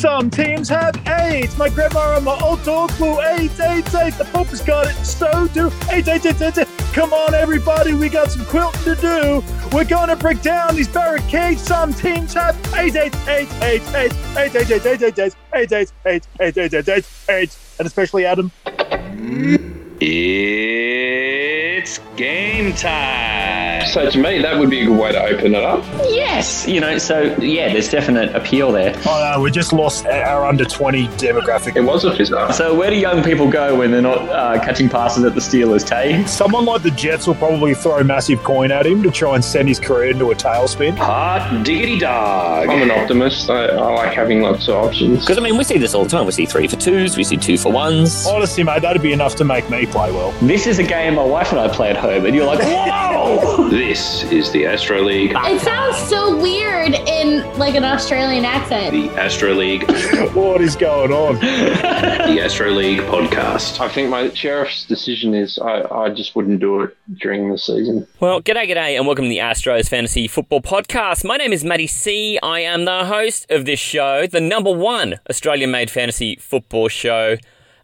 Some teams have eight. My grandma and my old dog flew eight, eight, eight. The Pope has got it. So do eight, eight, eight, eight. Come on, everybody. We got some quilting to do. We're going to break down these barricades. Some teams have eight, eight, eight, eight, eight, eight, eight, eight, eight, eight, eight, eight, eight, and especially Adam. Game time. So to me, that would be a good way to open it up. Yes, you know, so yeah, there's definite appeal there. Oh no, we just lost our under 20 demographic. It was a fizzer. So where do young people go when they're not uh, catching passes at the Steelers, Tay? Someone like the Jets will probably throw a massive coin at him to try and send his career into a tailspin. Hot diggity dog. I'm an optimist. I, I like having lots of options. Because I mean, we see this all the time. We see three for twos, we see two for ones. Honestly, mate, that'd be enough to make me play well. This is a game my wife and I play at home, and you're like, whoa! This is the Astro League. It sounds so weird in like an Australian accent. The Astro League. What is going on? the Astro League podcast. I think my sheriff's decision is I, I just wouldn't do it during the season. Well, g'day, g'day, and welcome to the Astros Fantasy Football Podcast. My name is Matty C. I am the host of this show, the number one Australian made fantasy football show.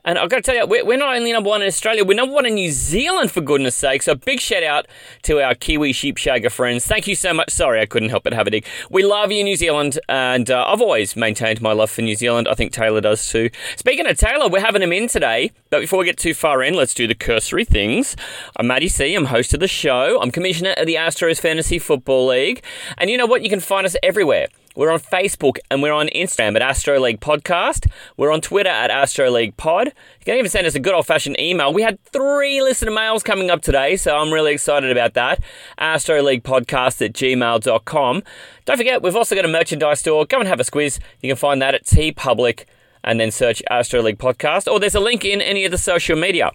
And I've got to tell you, we're, not only number one in Australia, we're number one in New Zealand, for goodness sake. So, big shout out to our Kiwi sheepshagger friends. Thank you so much. Sorry, I couldn't help but have a dig. We love you, New Zealand, and uh, I've always maintained my love for New Zealand. I think Talor does too. Speaking of Talor, we're having him in today. But before we get too far in, let's do the cursory things. I'm Matty C. I'm host of the show. I'm commissioner of the Astros Fantasy Football League. And you know what? You can find us everywhere. We're on Facebook and we're on Instagram at Astro League Podcast. We're on Twitter at Astro League Pod. You can even send us a good old fashioned email. We had three listener mails coming up today, so I'm really excited about that. Astro League Podcast at gmail.com. Don't forget, we've also got a merchandise store. Go and have a squiz. You can find that at TeePublic and then search Astro League Podcast, or there's a link in any of the social media.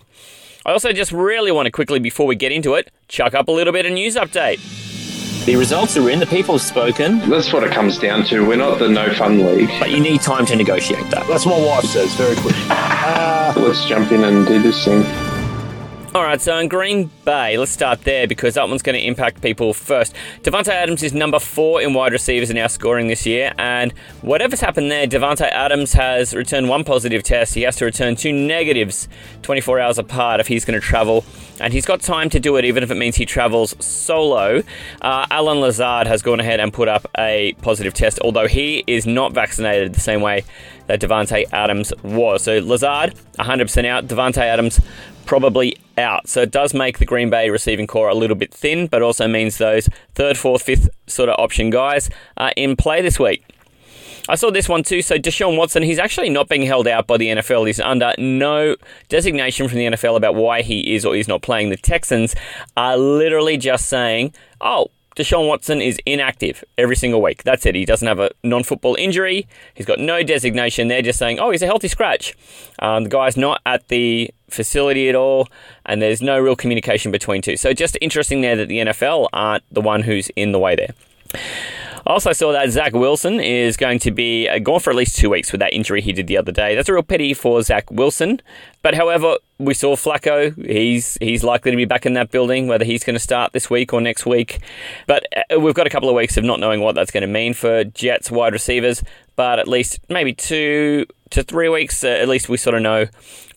I also just really want to quickly, before we get into it, chuck up a little bit of news update. The results are in, the people have spoken, That's what it comes down to. We're not the no fun league. but you need time to negotiate that. That's what my wife says, very quick. Uh, Let's jump in and do this thing. All right, so in Green Bay, let's start there because that one's going to impact people first. Davante Adams is number four in wide receivers in our scoring this year, and whatever's happened there, Davante Adams has returned one positive test. He has to return two negatives 24 hours apart if he's going to travel, and he's got time to do it, even if it means he travels solo. Uh, Allen Lazard has gone ahead and put up a positive test, although he is not vaccinated the same way that Davante Adams was. So Lazard, 100% out. Davante Adams, probably out. So it does make the Green Bay receiving core a little bit thin, but also means those third, fourth, fifth sort of option guys are in play this week. I saw this one too. So Deshaun Watson, he's actually not being held out by the NFL. He's under no designation from the NFL about why he is or is not playing. The Texans are literally just saying, oh, Deshaun Watson is inactive every single week. That's it. He doesn't have a non football injury. He's got no designation. They're just saying, oh, he's a healthy scratch. Um, the guy's not at the facility at all, and there's no real communication between two. So just interesting there that the NFL aren't the one who's in the way there. I also saw that Zach Wilson is going to be uh, gone for at least two weeks with that injury he did the other day. That's a real pity for Zach Wilson. But however, we saw Flacco. He's he's likely to be back in that building, whether he's going to start this week or next week. But uh, we've got a couple of weeks of not knowing what that's going to mean for Jets wide receivers. But at least maybe two to three weeks, uh, at least we sort of know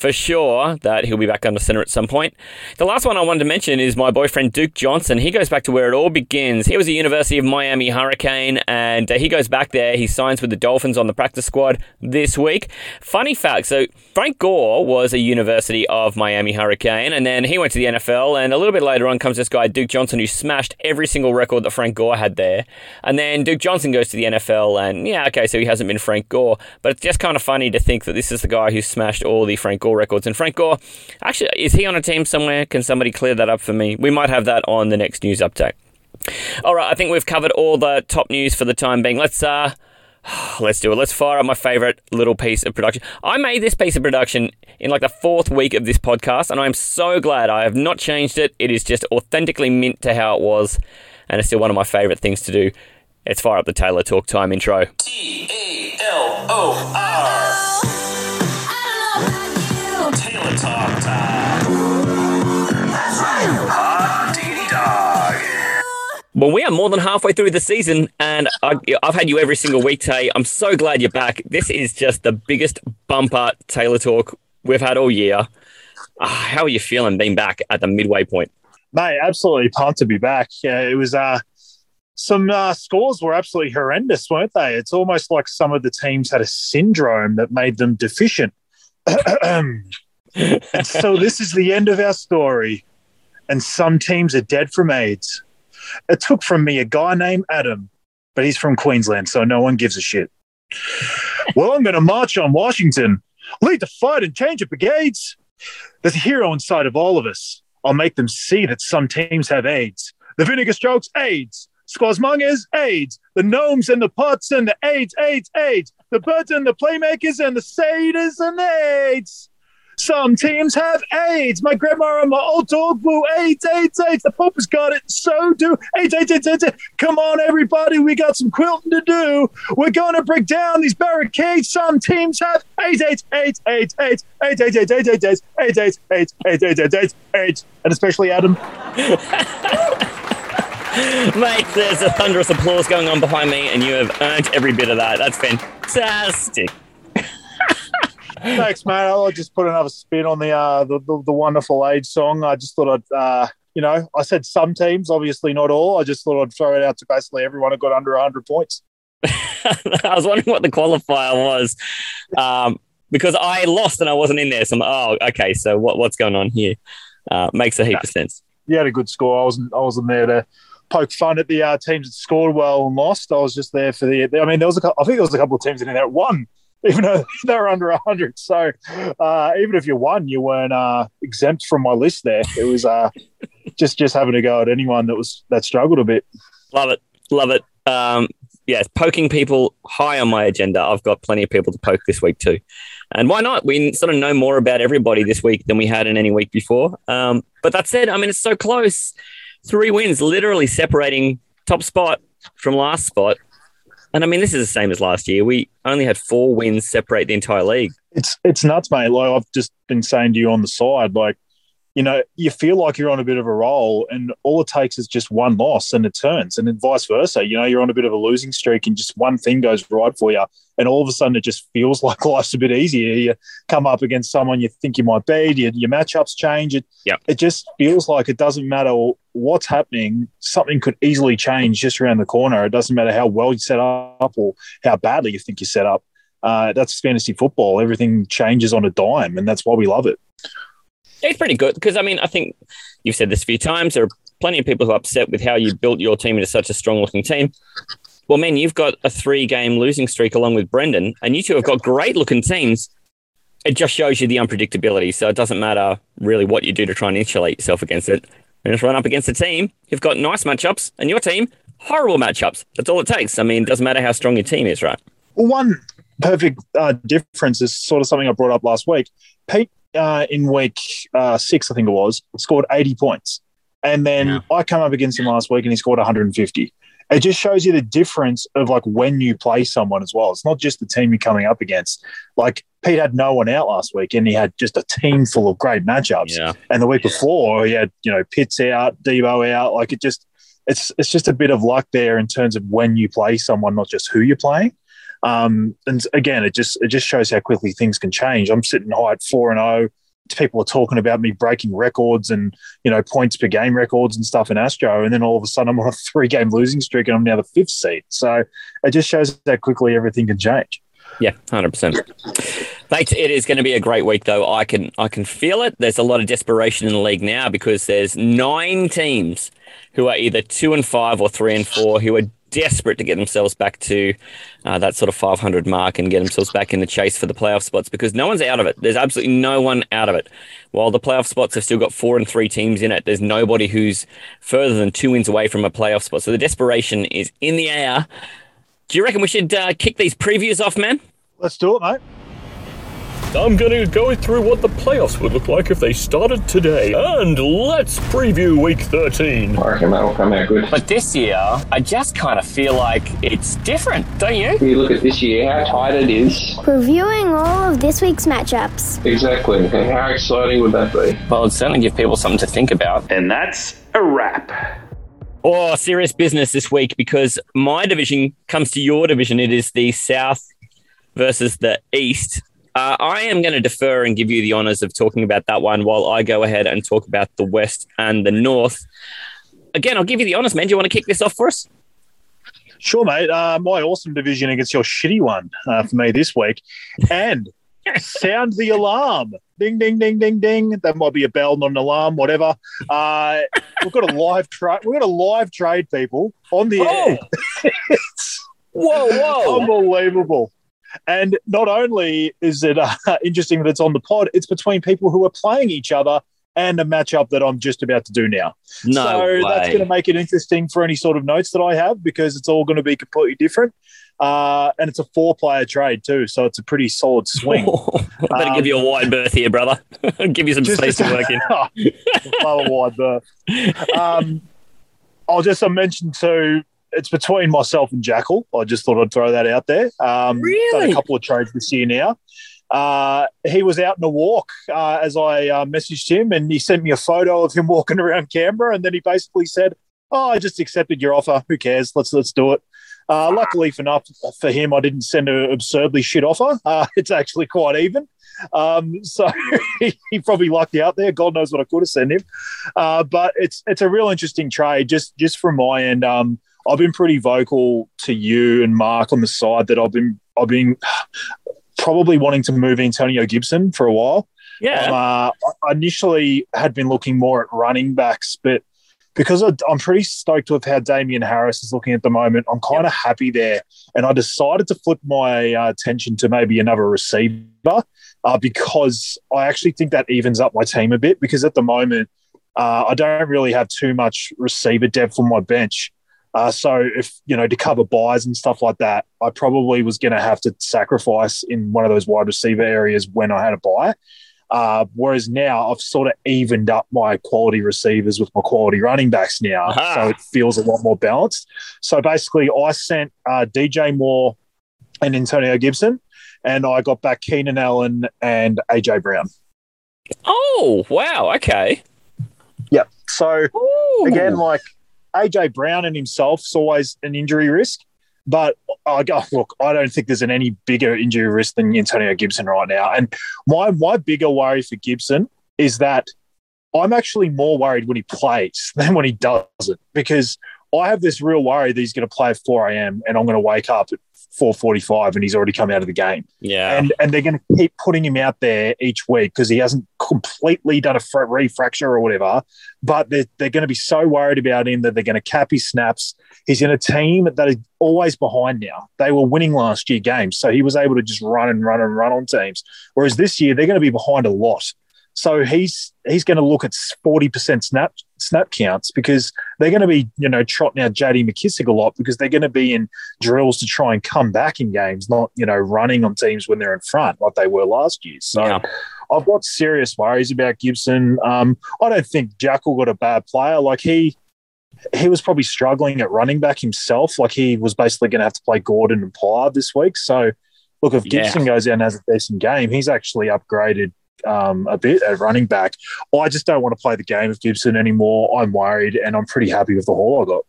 for sure that he'll be back under center at some point. The last one I wanted to mention is my boyfriend Duke Johnson. He goes back to where it all begins. He was a University of Miami Hurricane, and uh, he goes back there. He signs with the Dolphins on the practice squad this week. Funny fact: so Frank Gore was a University of Miami Hurricane, and then he went to the NFL. And a little bit later on comes this guy Duke Johnson, who smashed every single record that Frank Gore had there. And then Duke Johnson goes to the NFL, and yeah, okay, so he hasn't been Frank Gore, but it's just kind of funny to think that this is the guy who smashed all the Frank Gore records. And Frank Gore, actually, is he on a team somewhere? Can somebody clear that up for me? We might have that on the next news update. All right, I think we've covered all the top news for the time being. Let's uh let's do it. Let's fire up my favorite little piece of production. I made this piece of production in like the fourth week of this podcast, and I'm so glad I have not changed it. It is just authentically mint to how it was, and it's still one of my favorite things to do. Let's fire up the Talor Talk Time intro. T A L O R. Well, we are more than halfway through the season, and I, I've had you every single week, Tay. I'm so glad you're back. This is just the biggest bumper Talor talk we've had all year. Ah, how are you feeling being back at the midway point? Mate, absolutely pumped to be back. Yeah, it was uh some uh, scores were absolutely horrendous, weren't they? It's almost like some of the teams had a syndrome that made them deficient. so this is the end of our story. And some teams are dead from AIDS. It took from me a guy named Adam, but he's from Queensland, so no one gives a shit. well, I'm going to march on Washington, lead the fight and change the brigades. There's a hero inside of all of us. I'll make them see that some teams have AIDS. The vinegar strokes, AIDS. Squazmongas, AIDS. The gnomes and the pots and the AIDS, AIDS, AIDS. The birds and the playmakers and the satyrs and the AIDS. Some teams have AIDS. My grandma and my old dog blew AIDS, AIDS, AIDS. The Pope has got it. So do AIDS, AIDS, AIDS, AIDS. Come on, everybody. We got some quilting to do. We're going to break down these barricades. Some teams have AIDS, AIDS, AIDS, AIDS, AIDS, AIDS, AIDS, AIDS, AIDS, AIDS, AIDS, AIDS, AIDS, AIDS, AIDS, AIDS, AIDS, AIDS, and especially Adam. Mate, there's a thunderous applause going on behind me, and you have earned every bit of that. That's fantastic. Thanks, mate. I'll just put another spin on the uh, the, the, the wonderful age song. I just thought I'd, uh, you know, I said some teams, obviously not all. I just thought I'd throw it out to basically everyone who got under 100 points. I was wondering what the qualifier was um, because I lost and I wasn't in there. So I'm like, oh, okay. So what, what's going on here? Uh, makes a heap of sense. You had a good score. I wasn't I wasn't there to poke fun at the uh, teams that scored well and lost. I was just there for the. I mean, there was a couple, I think there was a couple of teams in there that won, even though they were under 100. So uh, even if you won, you weren't uh, exempt from my list. There, it was uh, just just having to go at anyone that was that struggled a bit. Love it. Love it. Um, yes, poking people high on my agenda. I've got plenty of people to poke this week too. And why not? We sort of know more about everybody this week than we had in any week before. Um, but that said, I mean, it's so close. Three wins, literally separating top spot from last spot. And I mean, this is the same as last year. We only had four wins separate the entire league. It's it's nuts, mate. Like I've just been saying to you on the side, like you know, you feel like you're on a bit of a roll, and all it takes is just one loss, and it turns, and then vice versa. You know, you're on a bit of a losing streak, and just one thing goes right for you, and all of a sudden it just feels like life's a bit easier. You come up against someone you think you might beat, your, your matchups change. It, Yep. it just feels like it doesn't matter what's happening, something could easily change just around the corner. It doesn't matter how well you set up or how badly you think you set up. Uh, that's fantasy football. Everything changes on a dime, and that's why we love it. It's pretty good because I mean, I think you've said this a few times. There are plenty of people who are upset with how you built your team into such a strong looking team. Well, man, you've got a three game losing streak along with Brendan, and you two have got great looking teams. It just shows you the unpredictability. So it doesn't matter really what you do to try and insulate yourself against it. You just run up against a team who've got nice matchups, and your team, horrible matchups. That's all it takes. I mean, it doesn't matter how strong your team is, right? Well, one perfect uh, difference is sort of something I brought up last week. Pete uh, in week uh, six, I think it was, scored 80 points. And then Yeah. I come up against him last week and he scored 150. It just shows you the difference of like when you play someone as well. It's not just the team you're coming up against. Like Pete had no one out last week and he had just a team full of great matchups. Yeah. And the week before, he had, you know, Pitts out, Deebo out. Like it just, it's it's just a bit of luck there in terms of when you play someone, not just who you're playing. Um, and again, it just it just shows how quickly things can change. I'm sitting high at four and zero. People are talking about me breaking records and you know points per game records and stuff in Astro, and then all of a sudden I'm on a three game losing streak and I'm now the fifth seed. So it just shows how quickly everything can change. Yeah, hundred percent. Mate, it is going to be a great week, though. I can I can feel it. There's a lot of desperation in the league now because there's nine teams who are either two and five or three and four who are desperate to get themselves back to uh, that sort of 500 mark and get themselves back in the chase for the playoff spots because no one's out of it. There's absolutely no one out of it. While the playoff spots have still got four and three teams in it, there's nobody who's further than two wins away from a playoff spot. So the desperation is in the air. Do you reckon we should uh, kick these previews off, man? Let's do it, mate. I'm gonna go through what the playoffs would look like if they started today. And let's preview week 13. I reckon that'll come out good. But this year, I just kind of feel like it's different, don't you? You look at this year, how tight it is. Reviewing all of this week's matchups. Exactly. And how exciting would that be? Well, it'd certainly give people something to think about. And that's a wrap. Oh, serious business this week because my division comes to your division. It is the South versus the East. Uh, I am going to defer and give you the honours of talking about that one while I go ahead and talk about the West and the North. Again, I'll give you the honours, man. Do you want to kick this off for us? Sure, mate. Uh, my awesome division against your shitty one uh, for me this week. And sound the alarm. Ding, ding, ding, ding, ding. That might be a bell, not an alarm, whatever. Uh, we've got a live trade. We've got a live trade, people, on the air. Whoa, whoa. unbelievable. And not only is it uh, interesting that it's on the pod, it's between people who are playing each other and a matchup that I'm just about to do now. No so that's going to make it interesting for any sort of notes that I have because it's all going to be completely different. Uh, and it's a four player trade too. So it's a pretty solid swing. I better give you a wide berth here, brother. give you some space to work in. Lower wide berth. Um, I'll just mention too, it's between myself and Jackal. I just thought I'd throw that out there. Um, Really? a couple of trades this year now. Uh, he was out in a walk uh, as I uh, messaged him, and he sent me a photo of him walking around Canberra, and then he basically said, "Oh, I just accepted your offer. Who cares? Let's let's do it." Uh, luckily for enough for him, I didn't send an absurdly shit offer. Uh, it's actually quite even. Um, so he, he probably lucked out there. God knows what I could have sent him. Uh, but it's it's a real interesting trade. Just just from my end, um, I've been pretty vocal to you and Mark on the side that I've been I've been probably wanting to move Antonio Gibson for a while. Yeah. Uh, I initially had been looking more at running backs, but because I- I'm pretty stoked with how Damien Harris is looking at the moment, I'm kind of happy there. And I decided to flip my uh, attention to maybe another receiver uh, because I actually think that evens up my team a bit. Because at the moment, uh, I don't really have too much receiver depth on my bench. Uh, so if you know to cover buys and stuff like that, I probably was going to have to sacrifice in one of those wide receiver areas when I had a buy. Uh, whereas now I've sort of evened up my quality receivers with my quality running backs now, Aha. so it feels a lot more balanced. So basically, I sent uh, DJ Moore and Antonio Gibson, and I got back Keenan Allen and AJ Brown. oh, wow. Okay. Yep. So Ooh. again, like AJ Brown and himself is always an injury risk. But I go, look, I don't think there's an any bigger injury risk than Antonio Gibson right now. And my my bigger worry for Gibson is that I'm actually more worried when he plays than when he doesn't because I have this real worry that he's going to play at 4 a.m. and I'm going to wake up at 4:45 and he's already come out of the game yeah. and and they're going to keep putting him out there each week because he hasn't completely done a fra- refracture or whatever. But they're, they're going to be so worried about him that they're going to cap his snaps. He's in a team that is always behind now. They were winning last year games, so he was able to just run and run and run on teams. Whereas this year they're going to be behind a lot. So he's he's going to look at forty percent snap snap counts because they're going to be you know trotting out JD McKissic a lot because they're going to be in drills to try and come back in games, not you know running on teams when they're in front like they were last year. So Yeah. I've got serious worries about Gibson. Um, I don't think Jackal got a bad player. Like he he was probably struggling at running back himself. Like he was basically going to have to play Gordon and Pollard this week. So look, if Yeah. Gibson goes out and has a decent game, he's actually upgraded um, a bit at running back. I just don't want to play the game of Gibson anymore. I'm worried, and I'm pretty happy with the haul I got.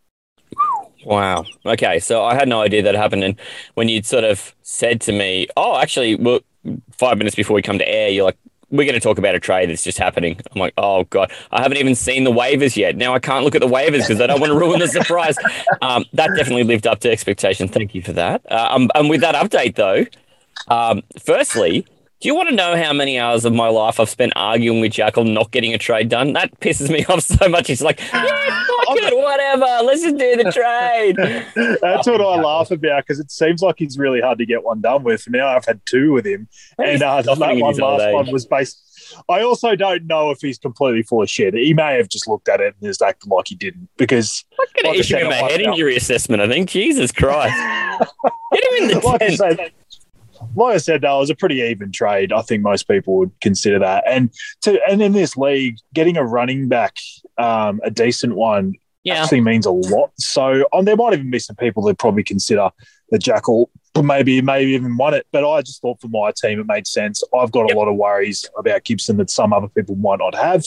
Wow. Okay. So I had no idea that happened. And when you'd sort of said to me, oh, actually, well, five minutes before we come to air, you're like, we're going to talk about a trade that's just happening. I'm like, oh, God, I haven't even seen the waivers yet. Now I can't look at the waivers because I don't want to ruin the surprise. Um, that definitely lived up to expectation. Thank you for that. Uh, um, and with that update, though, um, firstly, do you want to know how many hours of my life I've spent arguing with Jackal not getting a trade done? That pisses me off so much. He's like, yeah, fuck it, whatever. Let's just do the trade. That's what I laugh about because it seems like he's really hard to get one done with. Now I've had two with him, and uh, that one last one was based. I also don't know if he's completely full of shit. He may have just looked at it and just acted like he didn't because I'm going to issue him a head injury assessment, I think. Jesus Christ. Get him in the like tent. Like I said, though, it was a pretty even trade. I think most people would consider that. And to and in this league, getting a running back, um, a decent one, Yeah. actually means a lot. So um, there might even be some people that probably consider the Jackal but maybe maybe even won it. But I just thought for my team it made sense. I've got Yep. a lot of worries about Gibson that some other people might not have.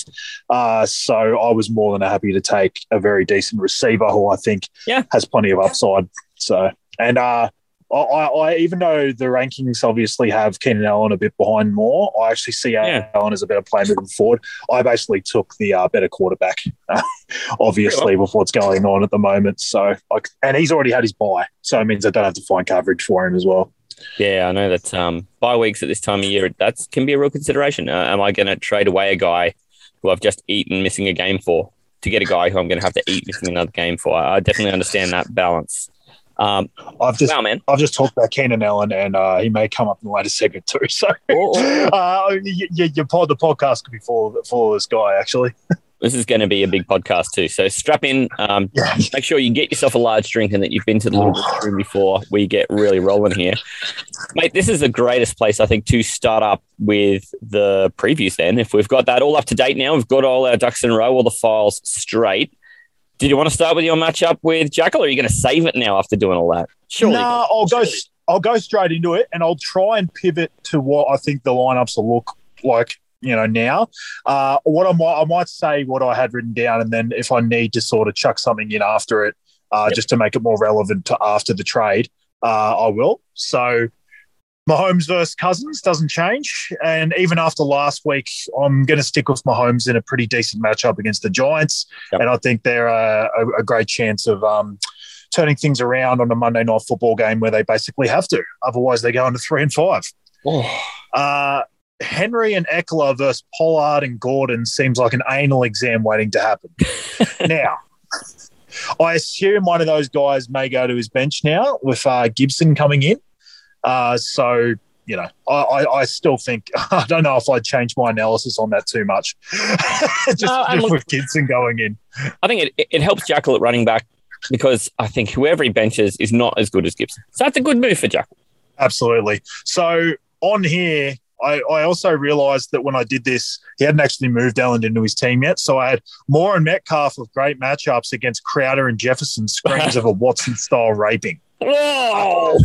Uh, so I was more than happy to take a very decent receiver who I think Yeah. has plenty of upside. So and uh, I, I, even though the rankings obviously have Keenan Allen a bit behind more, I actually see Yeah. Allen as a better player moving forward. I basically took the uh, better quarterback, obviously, with what's going on at the moment. So, like, and he's already had his buy, so it means I don't have to find coverage for him as well. Yeah, I know that um, bye weeks at this time of year that can be a real consideration. Uh, am I going to trade away a guy who I've just eaten missing a game for to get a guy who I'm going to have to eat missing another game for? I I definitely understand that balance. Um, I've just wow, man. I've just talked about Keenan Allen, and uh, he may come up in the later segment too. So, Oh, uh, you, you, you pod the podcast could be full of, full of this guy actually. This is going to be a big podcast too. So strap in. Um, Yeah. make sure you get yourself a large drink and that you've been to the little room before we get really rolling here. Mate, this is the greatest place, I think, to start up with the previews then. If we've got that all up to date now, we've got all our ducks in a row, all the files straight. Did you want to start with your matchup with Jackal or are you going to save it now after doing all that? Surely. no, I'll go. I'll go straight into it, and I'll try and pivot to what I think the lineups will look like. You know, now uh, what I might I might say what I had written down, and then if I need to sort of chuck something in after it, uh, Yep. just to make it more relevant to after the trade, uh, I will. So. Mahomes versus Cousins doesn't change. And even after last week, I'm going to stick with Mahomes in a pretty decent matchup against the Giants. Yep. And I think they're a, a, a great chance of um, turning things around on a Monday night football game where they basically have to. Otherwise, they go into three and five. Uh, Henry and Ekeler versus Pollard and Gordon seems like an anal exam waiting to happen. now, I assume one of those guys may go to his bench now with uh, Gibson coming in. Uh, so, you know, I, I, I still think, I don't know if I'd change my analysis on that too much. just No, just look- with Gibson going in. I think it, it helps Jackal at running back because I think whoever he benches is not as good as Gibson. So that's a good move for Jackal. Absolutely. So on here, I, I also realized that when I did this, he hadn't actually moved Allen into his team yet. So I had Moore and Metcalf with great matchups against Crowder and Jefferson, screams of a Watson style raping. Whoa!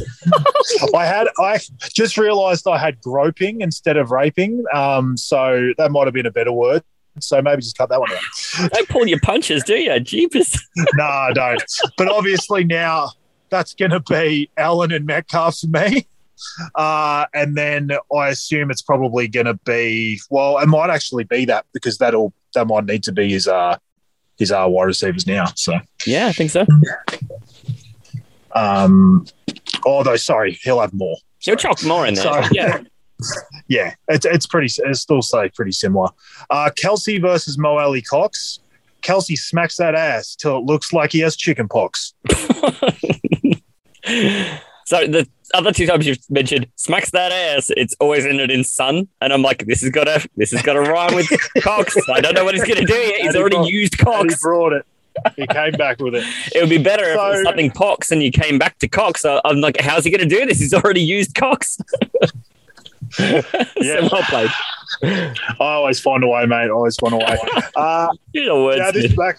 I had I just realized I had groping instead of raping. Um, so that might have been a better word. So maybe just cut that one out. Don't pull your punches, do you? Jeepers. no, I don't. But obviously now that's going to be Allen and Metcalf for me. Uh, and then I assume it's probably going to be well, it might actually be that because that'll that might need to be his uh his uh wide receivers now. So Yeah, I think so. Um, although sorry, he'll have more. He'll chalk more in there. So yeah. yeah, it's it's pretty it's still say pretty similar. Uh, Kelce versus Mo Ali Cox. Kelce smacks that ass till it looks like he has chicken pox. so the other two times you've mentioned smacks that ass, it's always ended in sun, and I'm like, this has got to this has got to rhyme with Cox. I don't know what he's going to do yet. He's already brought- used And he Cox. brought it. He came back with it. It would be better if it was something Pox and you came back to Cox. I'm like, how's he going to do this? He's already used Cox. Yeah. so well played. I always find a way, mate. I always find a way. Uh, a yeah, this black,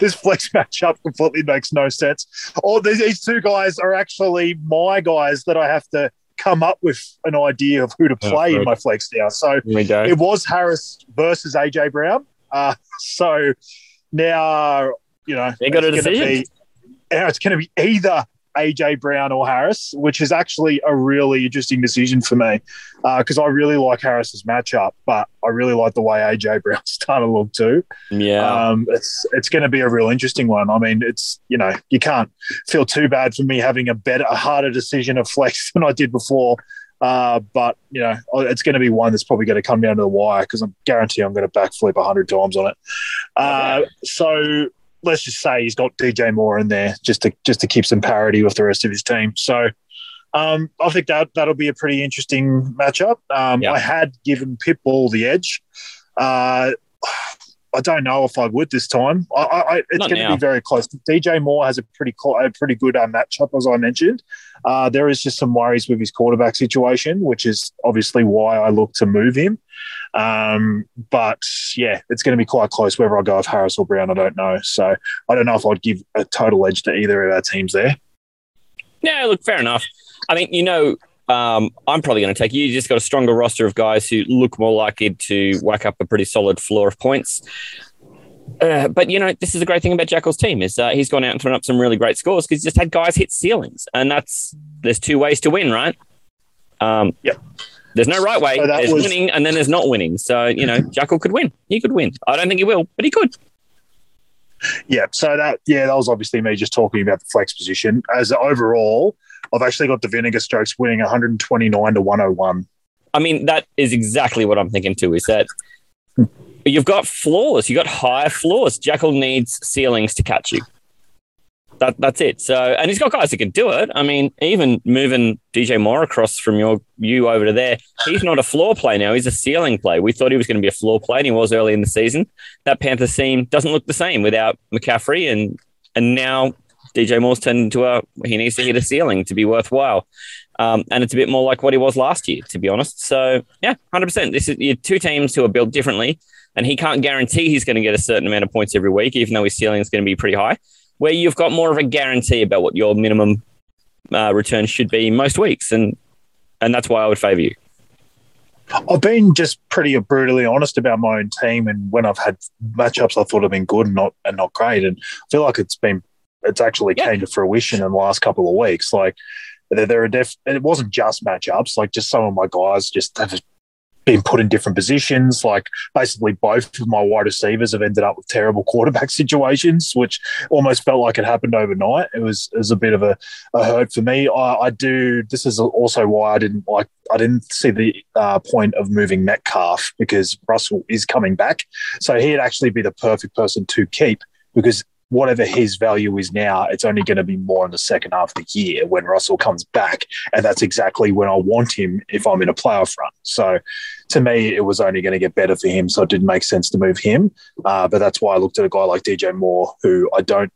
this flex matchup completely makes no sense. All these, these two guys are actually my guys that I have to come up with an idea of who to play in my flex now. So it was Harris versus AJ Brown. Uh, so now you know They got a decision. Be, it's going to be either AJ Brown or Harris, which is actually a really interesting decision for me because I really like Harris's matchup, but I really like the way AJ Brown's starting to look too. Yeah. Um, it's it's going to be a real interesting one. I mean, it's you know you can't feel too bad for me having a better, a harder decision of flex than I did before. Uh, but you know, it's going to be one that's probably going to come down to the wire because I'm guarantee I'm going to backflip a hundred times on it. Uh, so let's just say he's got DJ Moore in there just to just to keep some parity with the rest of his team. So um, I think that that'll be a pretty interesting matchup. Um, Yeah. I had given Pitbull the edge. Uh, I don't know if I would this time. I, I, it's going to be very close. DJ Moore has a pretty cl- a pretty good uh, matchup, as I mentioned. Uh, there is just some worries with his quarterback situation, which is obviously why I look to move him. Um, but yeah, it's going to be quite close. Whether I go with Harris or Brown, I don't know. So I don't know if I'd give a total edge to either of our teams there. Yeah, look, fair enough. I mean, you know, um, I'm probably going to take you. You just got a stronger roster of guys who look more likely to whack up a pretty solid floor of points. Uh, but you know, this is the great thing about Jackal's team is uh, he's gone out and thrown up some really great scores because he's just had guys hit ceilings, and that's there's two ways to win, right? Um, Yep. There's no right way. So there's was- winning, and then there's not winning. So you know, Jackal could win. He could win. I don't think he will, but he could. Yeah, so that yeah, that was obviously me just talking about the flex position. As overall, I've actually got the Vinegar Strokes winning 129 to 101. I mean, that is exactly what I'm thinking too. Is that you've got floors, you've got high floors. Jackal needs ceilings to catch you. That that's it. So, and he's got guys who can do it. I mean, even moving DJ Moore across from your you over to there, he's not a floor play now. He's a ceiling play. We thought he was going to be a floor play, and he was early in the season. That Panther team doesn't look the same without McCaffrey, and and now DJ Moore's turned into a he needs to hit a ceiling to be worthwhile. Um, and it's a bit more like what he was last year, to be honest. So yeah, hundred percent. This is your two teams who are built differently, and he can't guarantee he's going to get a certain amount of points every week, even though his ceiling is going to be pretty high. Where you've got more of a guarantee about what your minimum uh, return should be most weeks, and and that's why I would favour you. I've been just pretty brutally honest about my own team, and when I've had matchups, I thought have been good and not and not great, and I feel like it's been it's actually Yeah. came to fruition in the last couple of weeks. Like there, there are def, it wasn't just matchups, like just some of my guys just have been put in different positions. Like basically, both of my wide receivers have ended up with terrible quarterback situations, which almost felt like it happened overnight. It was it was a bit of a, a hurt for me. I, I do. This is also why I didn't like. I didn't see the uh, point of moving Metcalf because Russell is coming back, so he'd actually be the perfect person to keep because whatever his value is now, it's only going to be more in the second half of the year when Russell comes back, and that's exactly when I want him if I'm in a playoff run. So to me, it was only going to get better for him. So it didn't make sense to move him. Uh, but that's why I looked at a guy like DJ Moore, who I don't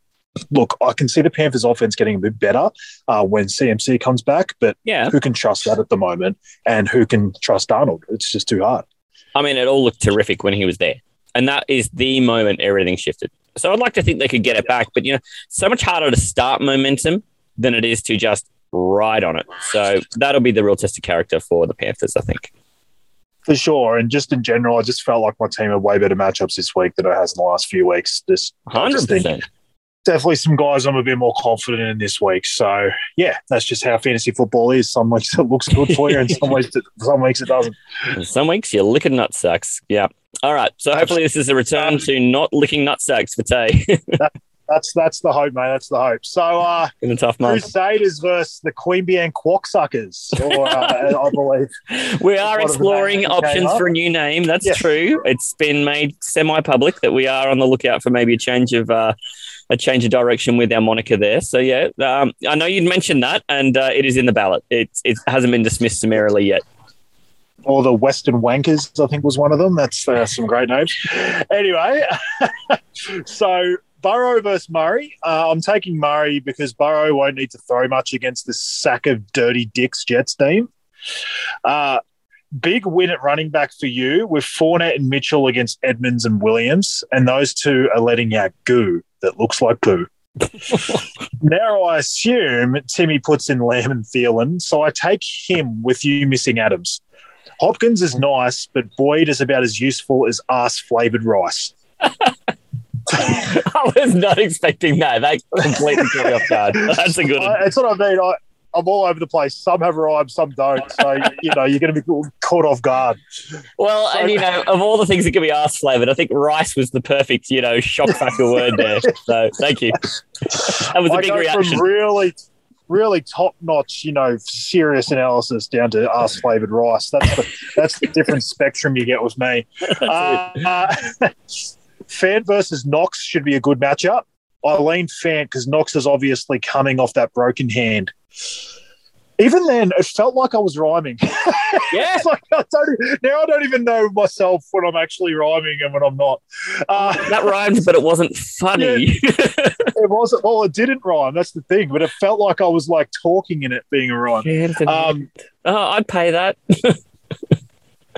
look. I can see the Panthers' offense getting a bit better uh, when CMC comes back, but Yeah, who can trust that at the moment, and who can trust Arnold? It's just too hard. I mean, it all looked terrific when he was there. And that is the moment everything shifted. So I'd like to think they could get it back, but you know, so much harder to start momentum than it is to just ride on it. So that'll be the real test of character for the Panthers, I think. For sure, and just in general, I just felt like my team had way better matchups this week than it has in the last few weeks. Just, Hundred percent. definitely some guys I'm a bit more confident in this week. So yeah, that's just how fantasy football is. Some weeks it looks good for you, and some weeks it, some weeks it doesn't. Some weeks you're licking nut sucks. Yeah. All right. So hopefully this is a return to not licking nut sacks for Tay That's that's the hope, mate. That's the hope. So uh, in a tough month. Crusaders versus the Queanbeyan Quacksuckers, or uh, I believe. We are One of the exploring names that came options for a new name. That's true. It's been made semi-public that we are on the lookout for maybe a change of uh, a change of direction with our moniker there. So yeah, um, I know you'd mentioned that, and uh, it is in the ballot. It it hasn't been dismissed summarily yet. Or the Western Wankers, I think was one of them. That's uh, some great names. Anyway, so Burrow versus Murray. Uh, I'm taking Murray because Burrow won't need to throw much against this sack of dirty dicks Jets team. Uh, big win at running back for you with Fournette and Mitchell against Edmonds and Williams, and those two are letting out goo that looks like poo. now I assume Timmy puts in Lamb and Thielen, so I take him with you missing Adams. Hopkins is nice, but Boyd is about as useful as ass flavored rice. I was not expecting that. That completely caught me off guard. That's a good one. I, that's what I mean. I, I'm all over the place. Some have rhymes, some don't. So you know, you're going to be caught off guard. Well, and you know, of all the things that could be ass flavored, I think rice was the perfect, you know, shock factor word there. So thank you. That was a I big reaction. really, really top notch, you know, serious analysis down to ass flavored rice. That's the that's the different spectrum you get with me. Uh, Fant versus Knox should be a good matchup. I lean Fant because Knox is obviously coming off that broken hand. Even then, it felt like I was rhyming. Yeah. It's like I don't, now I don't even know myself when I'm actually rhyming and when I'm not. Uh, That rhymed, but it wasn't funny. it wasn't. Well, it didn't rhyme. That's the thing. But it felt like I was like talking in it being a rhyme. Um, oh, I'd pay that.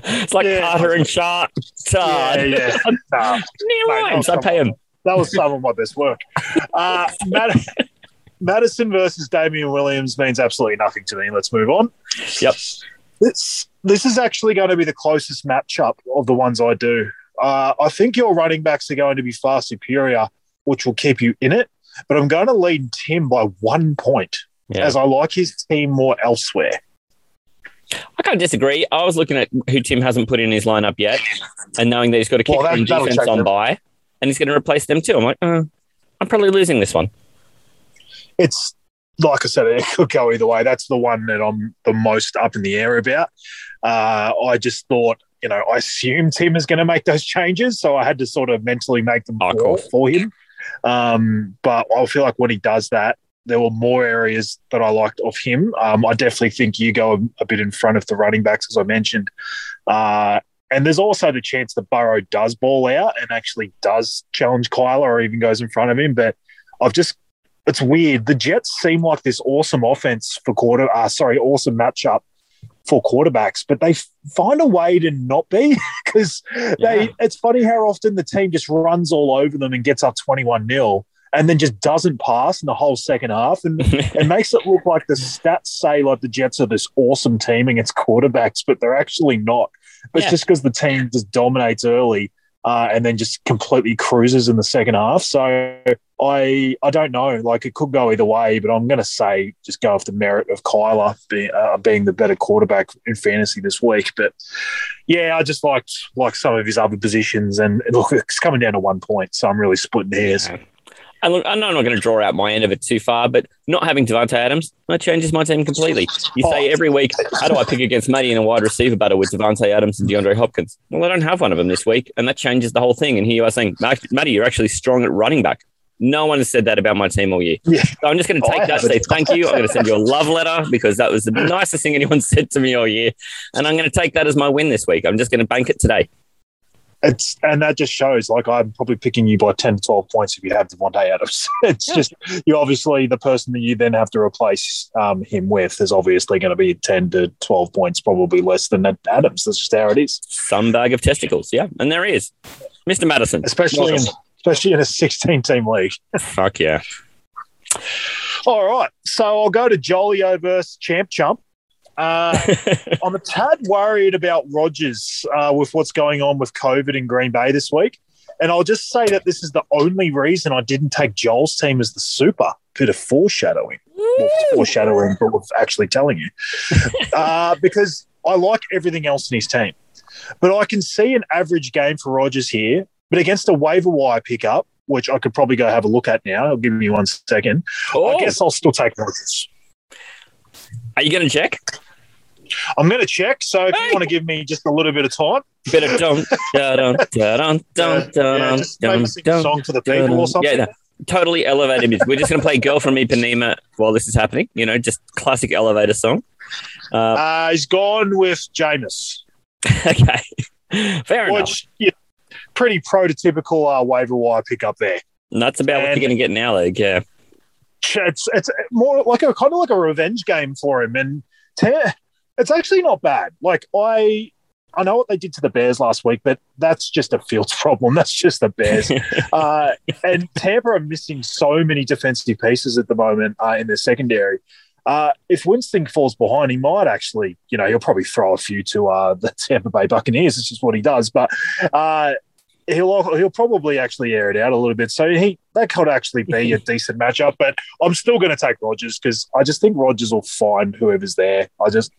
it's like Yeah. Carter and Sharp. yeah, yeah. Nah, Mate, rhymes. I'd pay him. That was some of my best work. Uh, Matt, Mattison versus Damien Williams means absolutely nothing to me. Let's move on. Yep. This this is actually going to be the closest matchup of the ones I do. Uh, I think your running backs are going to be far superior, which will keep you in it. But I'm going to lead Tim by one point, Yeah. as I like his team more elsewhere. I can't disagree. I was looking at who Tim hasn't put in his lineup yet, and knowing that he's got a kicker Well, that- defense on by, and he's going to replace them too. I'm like, uh, I'm probably losing this one. It's like I said, it could go either way. That's the one that I'm the most up in the air about. Uh, I just thought, you know, I assumed Tim is going to make those changes, so I had to sort of mentally make them Oh, for, cool. for him. Um, but I feel like when he does that, there were more areas that I liked of him. Um, I definitely think you go a, a bit in front of the running backs, as I mentioned. Uh, and there's also the chance that Burrow does ball out and actually does challenge Kyler or even goes in front of him. But I've just, it's weird. The Jets seem like this awesome offense for quarter, uh, sorry, awesome matchup for quarterbacks, but they find a way to not be because Yeah. they. It's funny how often the team just runs all over them and gets up 21 0 and then just doesn't pass in the whole second half. And it makes it look like the stats say like the Jets are this awesome team against quarterbacks, but they're actually not. But Yeah. it's just because the team just dominates early uh, and then just completely cruises in the second half. So I I don't know. Like it could go either way, but I'm going to say just go off the merit of Kyler being uh, being the better quarterback in fantasy this week. But yeah, I just liked like some of his other positions, and look, it's coming down to one point, so I'm really splitting hairs. And look, I know I'm not going to draw out my end of it too far, but not having Davante Adams, that changes my team completely. You say oh. every week, how do I pick against Matty in a wide receiver battle with Davante Adams and DeAndre Hopkins? Well, I don't have one of them this week, and that changes the whole thing. And here you are saying, "Matt- Matty, you're actually strong at running back. No one has said that about my team all year. Yeah. So I'm just going oh, to take I that, say thank you. I'm going to send you a love letter because that was the nicest thing anyone said to me all year. And I'm going to take that as my win this week. I'm just going to bank it today. It's and that just shows like I'm probably picking you by ten to twelve points if you have Davante Adams. It's just you're obviously the person that you then have to replace um, him with is obviously going to be ten to twelve points, probably less than Adams. That's just how it is, Some bag of testicles. Yeah. And there he is. Mr. Madison. especially in especially in a sixteen team league. Fuck yeah. All right, so I'll go to Jolio versus Champ Chump. Uh, I'm a tad worried about Rodgers uh, with what's going on with COVID in Green Bay this week. And I'll just say that this is the only reason I didn't take Joel's team as the super. Bit of foreshadowing. Well, foreshadowing, but with actually telling you. uh, because I like everything else in his team. But I can see an average game for Rodgers here. But against a waiver wire pickup, which I could probably go have a look at now, I'll give you one second. Oh, I guess I'll still take Rodgers. are you going to check? I'm going to check. So if Hey! you want to give me just a little bit of time, Bit of dun dun dun dun dun dun dun dun dun song for the people or something. Yeah, no, totally elevated music. We're just going to play "Girl from Ipanema" while this is happening. You know, just classic elevator song. Uh, Uh, he's gone with Jameis, okay, fair enough. yeah, pretty prototypical uh, waiver wire pickup there. And that's about what you're going to get in our league. Yeah, It's it's more like a kind of like a revenge game for him, and te- it's actually not bad. Like I. I know what they did to the Bears last week, but that's just a Fields problem. That's just the Bears. uh, and Tampa are missing so many defensive pieces at the moment uh, in their secondary. Uh, if Winston falls behind, he might actually, you know, he'll probably throw a few to uh, the Tampa Bay Buccaneers. It's just what he does. But uh, he'll he'll probably actually air it out a little bit. So he that could actually be a decent matchup. But I'm still going to take Rodgers because I just think Rodgers will find whoever's there. I just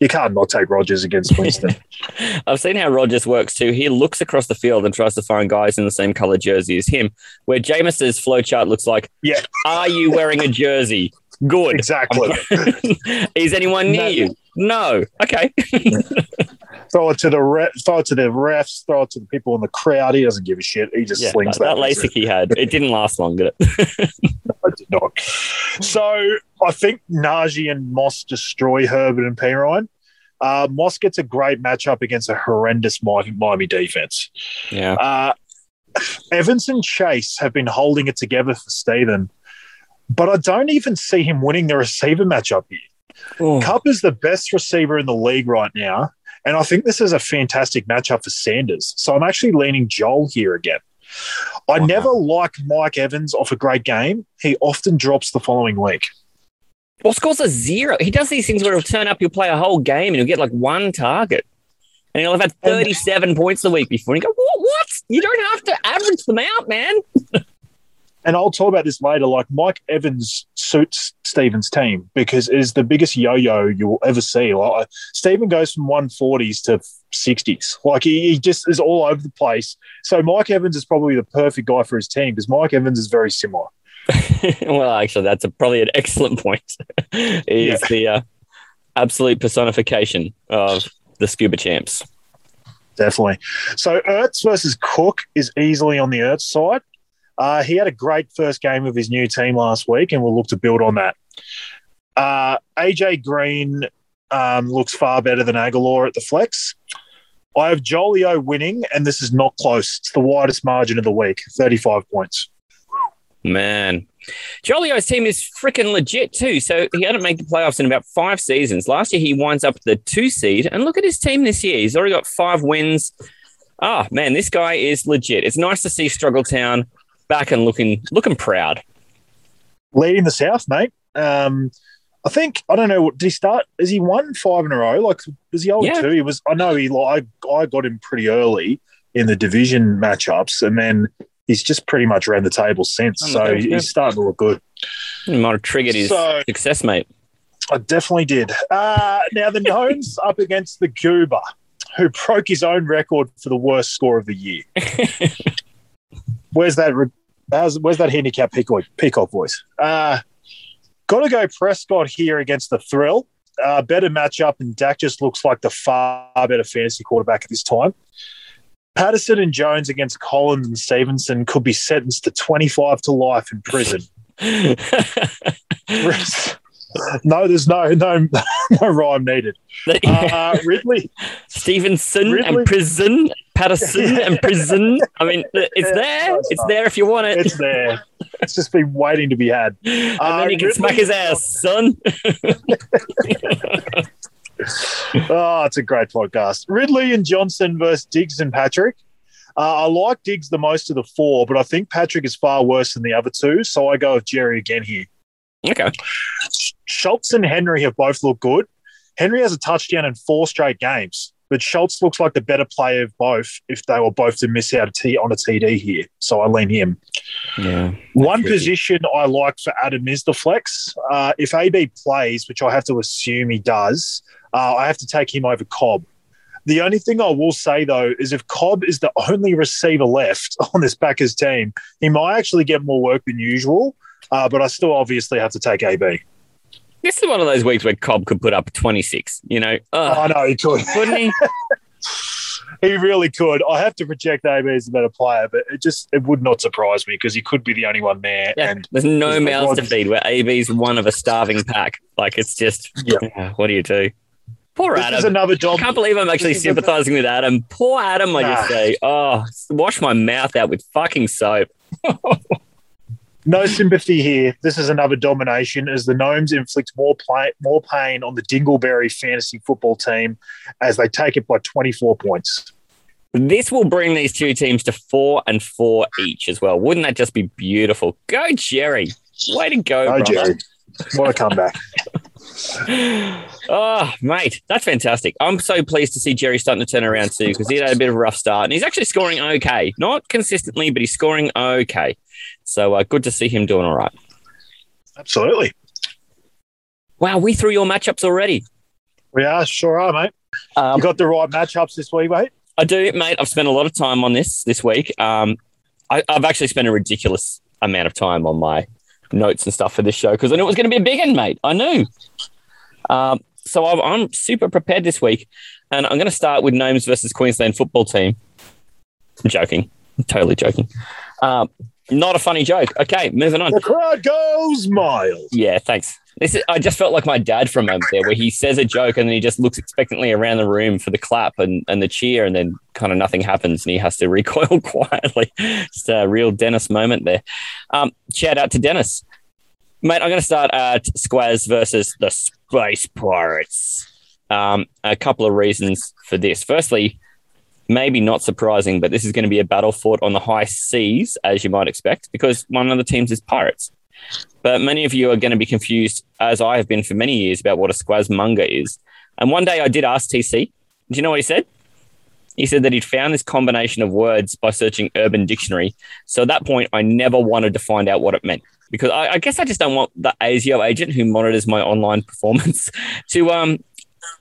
you can't not take Rodgers against Winston. I've seen how Rodgers works too. He looks across the field and tries to find guys in the same color jersey as him. Where Jameis's flowchart looks like, Yeah. are you wearing a jersey? Good. exactly. Is anyone near No. you? No. Okay. Throw it to the re- throw it to the refs, throw it to the people in the crowd. He doesn't give a shit. He just Yeah, slings that, that. LASIK he had, it didn't last long, did it? I did not. So I think Najee and Moss destroy Herbert and Perine. Uh, Moss gets a great matchup against a horrendous Miami defense. yeah. Uh, Evans and Chase have been holding it together for Steven, but I don't even see him winning the receiver matchup here. Oh. Kupp is the best receiver in the league right now. And I think this is a fantastic matchup for Sanders. So I'm actually leaning Joel here again. I never like Mike Evans off a great game. He often drops the following week. Well, scores a zero. He does these things where he'll turn up, he'll play a whole game, and he'll get like one target. And he'll have had 37 points the week before. And you go, what? what? You don't have to average them out, man. and I'll talk about this later. Like Mike Evans suits Stephen's team because it is the biggest yo-yo you'll ever see. Like Stephen goes from 140s to 60s. Like he, he just is all over the place. So Mike Evans is probably the perfect guy for his team because Mike Evans is very similar. well, actually, that's a, probably an excellent point. He's yeah. the uh, absolute personification of the scuba champs. Definitely. So Ertz versus Cook is easily on the Ertz side. Uh, he had a great first game of his new team last week, and we'll look to build on that. Uh, AJ Green um, looks far better than Agholor at the flex. I have Jolio winning, and this is not close. It's the widest margin of the week, 35 points. Man, Jolio's team is freaking legit too. So he hadn't made the playoffs in about five seasons. Last year he winds up the two seed, and look at his team this year. He's already got five wins. Ah, oh, man, this guy is legit. It's nice to see Struggletown back and looking looking proud. Leading the South, mate. Um, I think I don't know. Did he start? Is he won five in a row? Like was he old yeah. two? He was. I know he. Like I got him pretty early in the division matchups, and then he's just pretty much ran the table since. So he's starting to look good. He might have triggered his so, success, mate. I definitely did. Uh, now the Gnomes up against the Goober, who broke his own record for the worst score of the year. where's that? Where's that handicap peacock, peacock voice? Uh, Got to go Prescott here against the Thrill. Uh, better matchup, and Dak just looks like the far better fantasy quarterback at this time. Patterson and Jones against Collins and Stevenson could be sentenced to 25 to life in prison. no, there's no no no rhyme needed. Uh, Ridley, Stevenson Ridley. and prison, Patterson and prison. I mean, it's there. It's there if you want it. It's there. It's just been waiting to be had. And uh, then you can Ridley, smack his ass, son. oh, it's a great podcast. Ridley and Johnson versus Diggs and Patrick. Uh, I like Diggs the most of the four, but I think Patrick is far worse than the other two. So I go with Jerry again here. Okay. Schultz and Henry have both looked good. Henry has a touchdown in four straight games, but Schultz looks like the better player of both if they were both to miss out a t- on a TD here. So I lean him. Yeah. One position I like for Adam is the flex. Uh, if AB plays, which I have to assume he does, uh, I have to take him over Cobb. The only thing I will say though is if Cobb is the only receiver left on this Packers team, he might actually get more work than usual. Uh, but I still obviously have to take AB. This is one of those weeks where Cobb could put up 26. You know, Ugh. I know he could, couldn't he? he really could. I have to project AB as a better player, but it just it would not surprise me because he could be the only one there. Yeah, and there's no mouths to feed. Where AB's one of a starving pack. Like it's just, yeah. what do you do? Poor this Adam. Is another job. I can't believe I'm actually sympathizing with Adam. Poor Adam, I just say. Oh, wash my mouth out with fucking soap. No sympathy here. This is another domination as the Gnomes inflict more play, more pain on the Dingleberry fantasy football team as they take it by 24 points. This will bring these two teams to four and four each as well. Wouldn't that just be beautiful? Go, Jerry. Way to go, go brother. Jerry. What a comeback. oh, mate, that's fantastic. I'm so pleased to see Jerry starting to turn around too because he had a bit of a rough start and he's actually scoring okay. Not consistently, but he's scoring okay. So uh, good to see him doing all right. Absolutely. Wow, we threw your matchups already. We are, sure are, mate. Um, you got the right matchups this week, mate? I do, mate. I've spent a lot of time on this this week. Um, I, I've actually spent a ridiculous amount of time on my notes and stuff for this show because I knew it was going to be a big one, mate. I knew. Um, so I'm, I'm, super prepared this week, and I'm going to start with Gnomes versus Queensland football team. I'm joking, I'm totally joking. Um, not a funny joke. Okay, moving on. The crowd goes miles. Yeah, thanks. This is, I just felt like my dad from a moment there, where he says a joke and then he just looks expectantly around the room for the clap and, and the cheer, and then kind of nothing happens and he has to recoil quietly. Just a real Dennis moment there. Um, shout out to Dennis. Mate, I'm going to start at Squaz versus the Space Pirates. Um, a couple of reasons for this. Firstly, maybe not surprising, but this is going to be a battle fought on the high seas, as you might expect, because one of the teams is Pirates. But many of you are going to be confused, as I have been for many years, about what a squazmunga is. And one day I did ask TC. Do you know what he said? He said that he'd found this combination of words by searching Urban Dictionary. So at that point, I never wanted to find out what it meant because I, I guess I just don't want the ASIO agent who monitors my online performance to um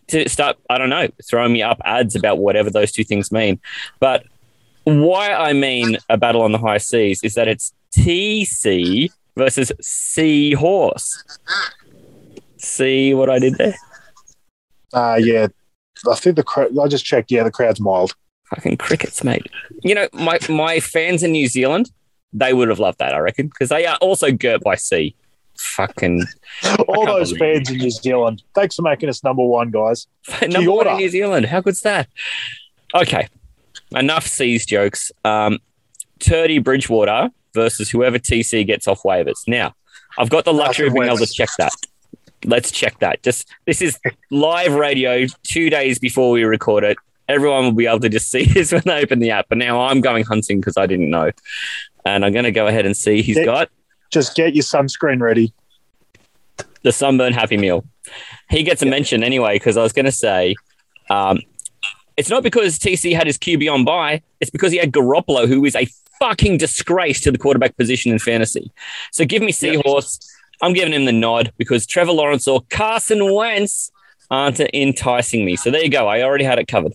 to start I don't know throwing me up ads about whatever those two things mean. But why I mean a battle on the high seas is that it's TC versus Seahorse. See what I did there? Uh, yeah, I think the crowd. I just checked. Yeah, the crowd's mild. Fucking crickets, mate. You know, my my fans in New Zealand, they would have loved that, I reckon, because they are also girt by sea. Fucking All those fans in New Zealand. Thanks for making us number one, guys. number Kia one in New Zealand. How good's that? Okay, enough seas jokes. Um, Turdy Bridgewater versus whoever TC gets off waivers. Now, I've got the luxury of being able to check that. Let's check that. Just this is live radio two days before we record it. Everyone will be able to just see this when they open the app. But now I'm going hunting because I didn't know. And I'm going to go ahead and see he's got Just get your sunscreen ready. the sunburn happy meal. He gets a mention anyway because I was going to say, um, it's not because TC had his QB on by. It's because he had Garoppolo, who is a fucking disgrace to the quarterback position in fantasy. So give me Seahorse. I'm giving him the nod because Trevor Lawrence or Carson Wentz aren't enticing me. So there you go. I already had it covered.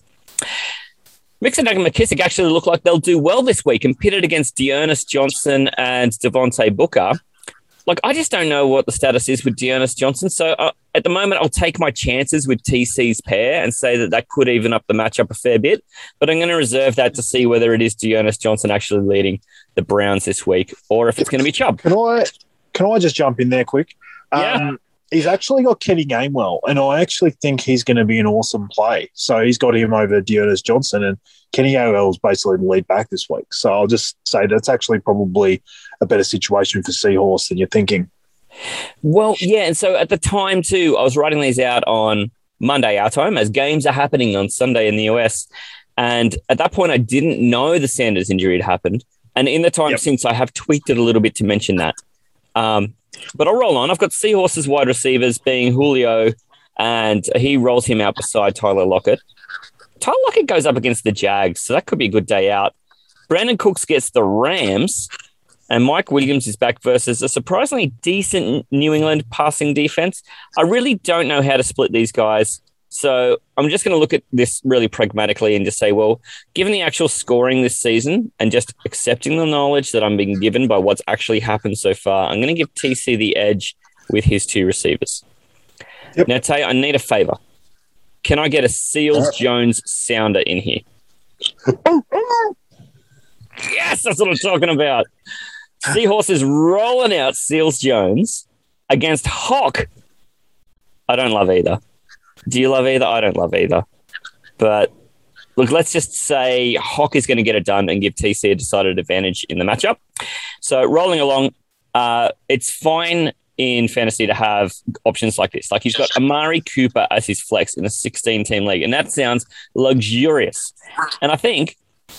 Mixon and McKissic actually look like they'll do well this week and pitted against D'Ernest Johnson and Devontae Booker like I just don't know what the status is with D'Ernest Johnson. So uh, at the moment, I'll take my chances with TC's pair and say that that could even up the matchup a fair bit. But I'm going to reserve that to see whether it is D'Ernest Johnson actually leading the Browns this week or if it's going to be Chubb. Can I can I just jump in there quick? Yeah. Um, he's actually got Kenny Gainwell, and I actually think he's going to be an awesome play. So he's got him over D'Ernest Johnson, and Kenny Gainwell is basically the lead back this week. So I'll just say that's actually probably a better situation for Seahorse than you're thinking. Well, yeah, and so at the time too, I was writing these out on Monday our time as games are happening on Sunday in the US, and at that point I didn't know the Sanders injury had happened, and in the time Yep. since I have tweaked it a little bit to mention that. Um, but I'll roll on. I've got Seahorses wide receivers being Julio, and he rolls him out beside Tyler Lockett. Tyler Lockett goes up against the Jags, so that could be a good day out. Brandin Cooks gets the Rams, and Mike Williams is back versus a surprisingly decent New England passing defense. I really don't know how to split these guys. So I'm just going to look at this really pragmatically and just say, well, given the actual scoring this season and just accepting the knowledge that I'm being given by what's actually happened so far, I'm going to give TC the edge with his two receivers. Yep. Now, Tay, I need a favor. Can I get a Seals Jones sounder in here? yes, that's what I'm talking about. Seahorse is rolling out Seals Jones against Hawk. I don't love either. Do you love either? I don't love either. But look, let's just say Hawk is going to get it done and give TC a decided advantage in the matchup. So rolling along, uh, it's fine in fantasy to have options like this. Like he's got Amari Cooper as his flex in a 16 team league, and that sounds luxurious. And I think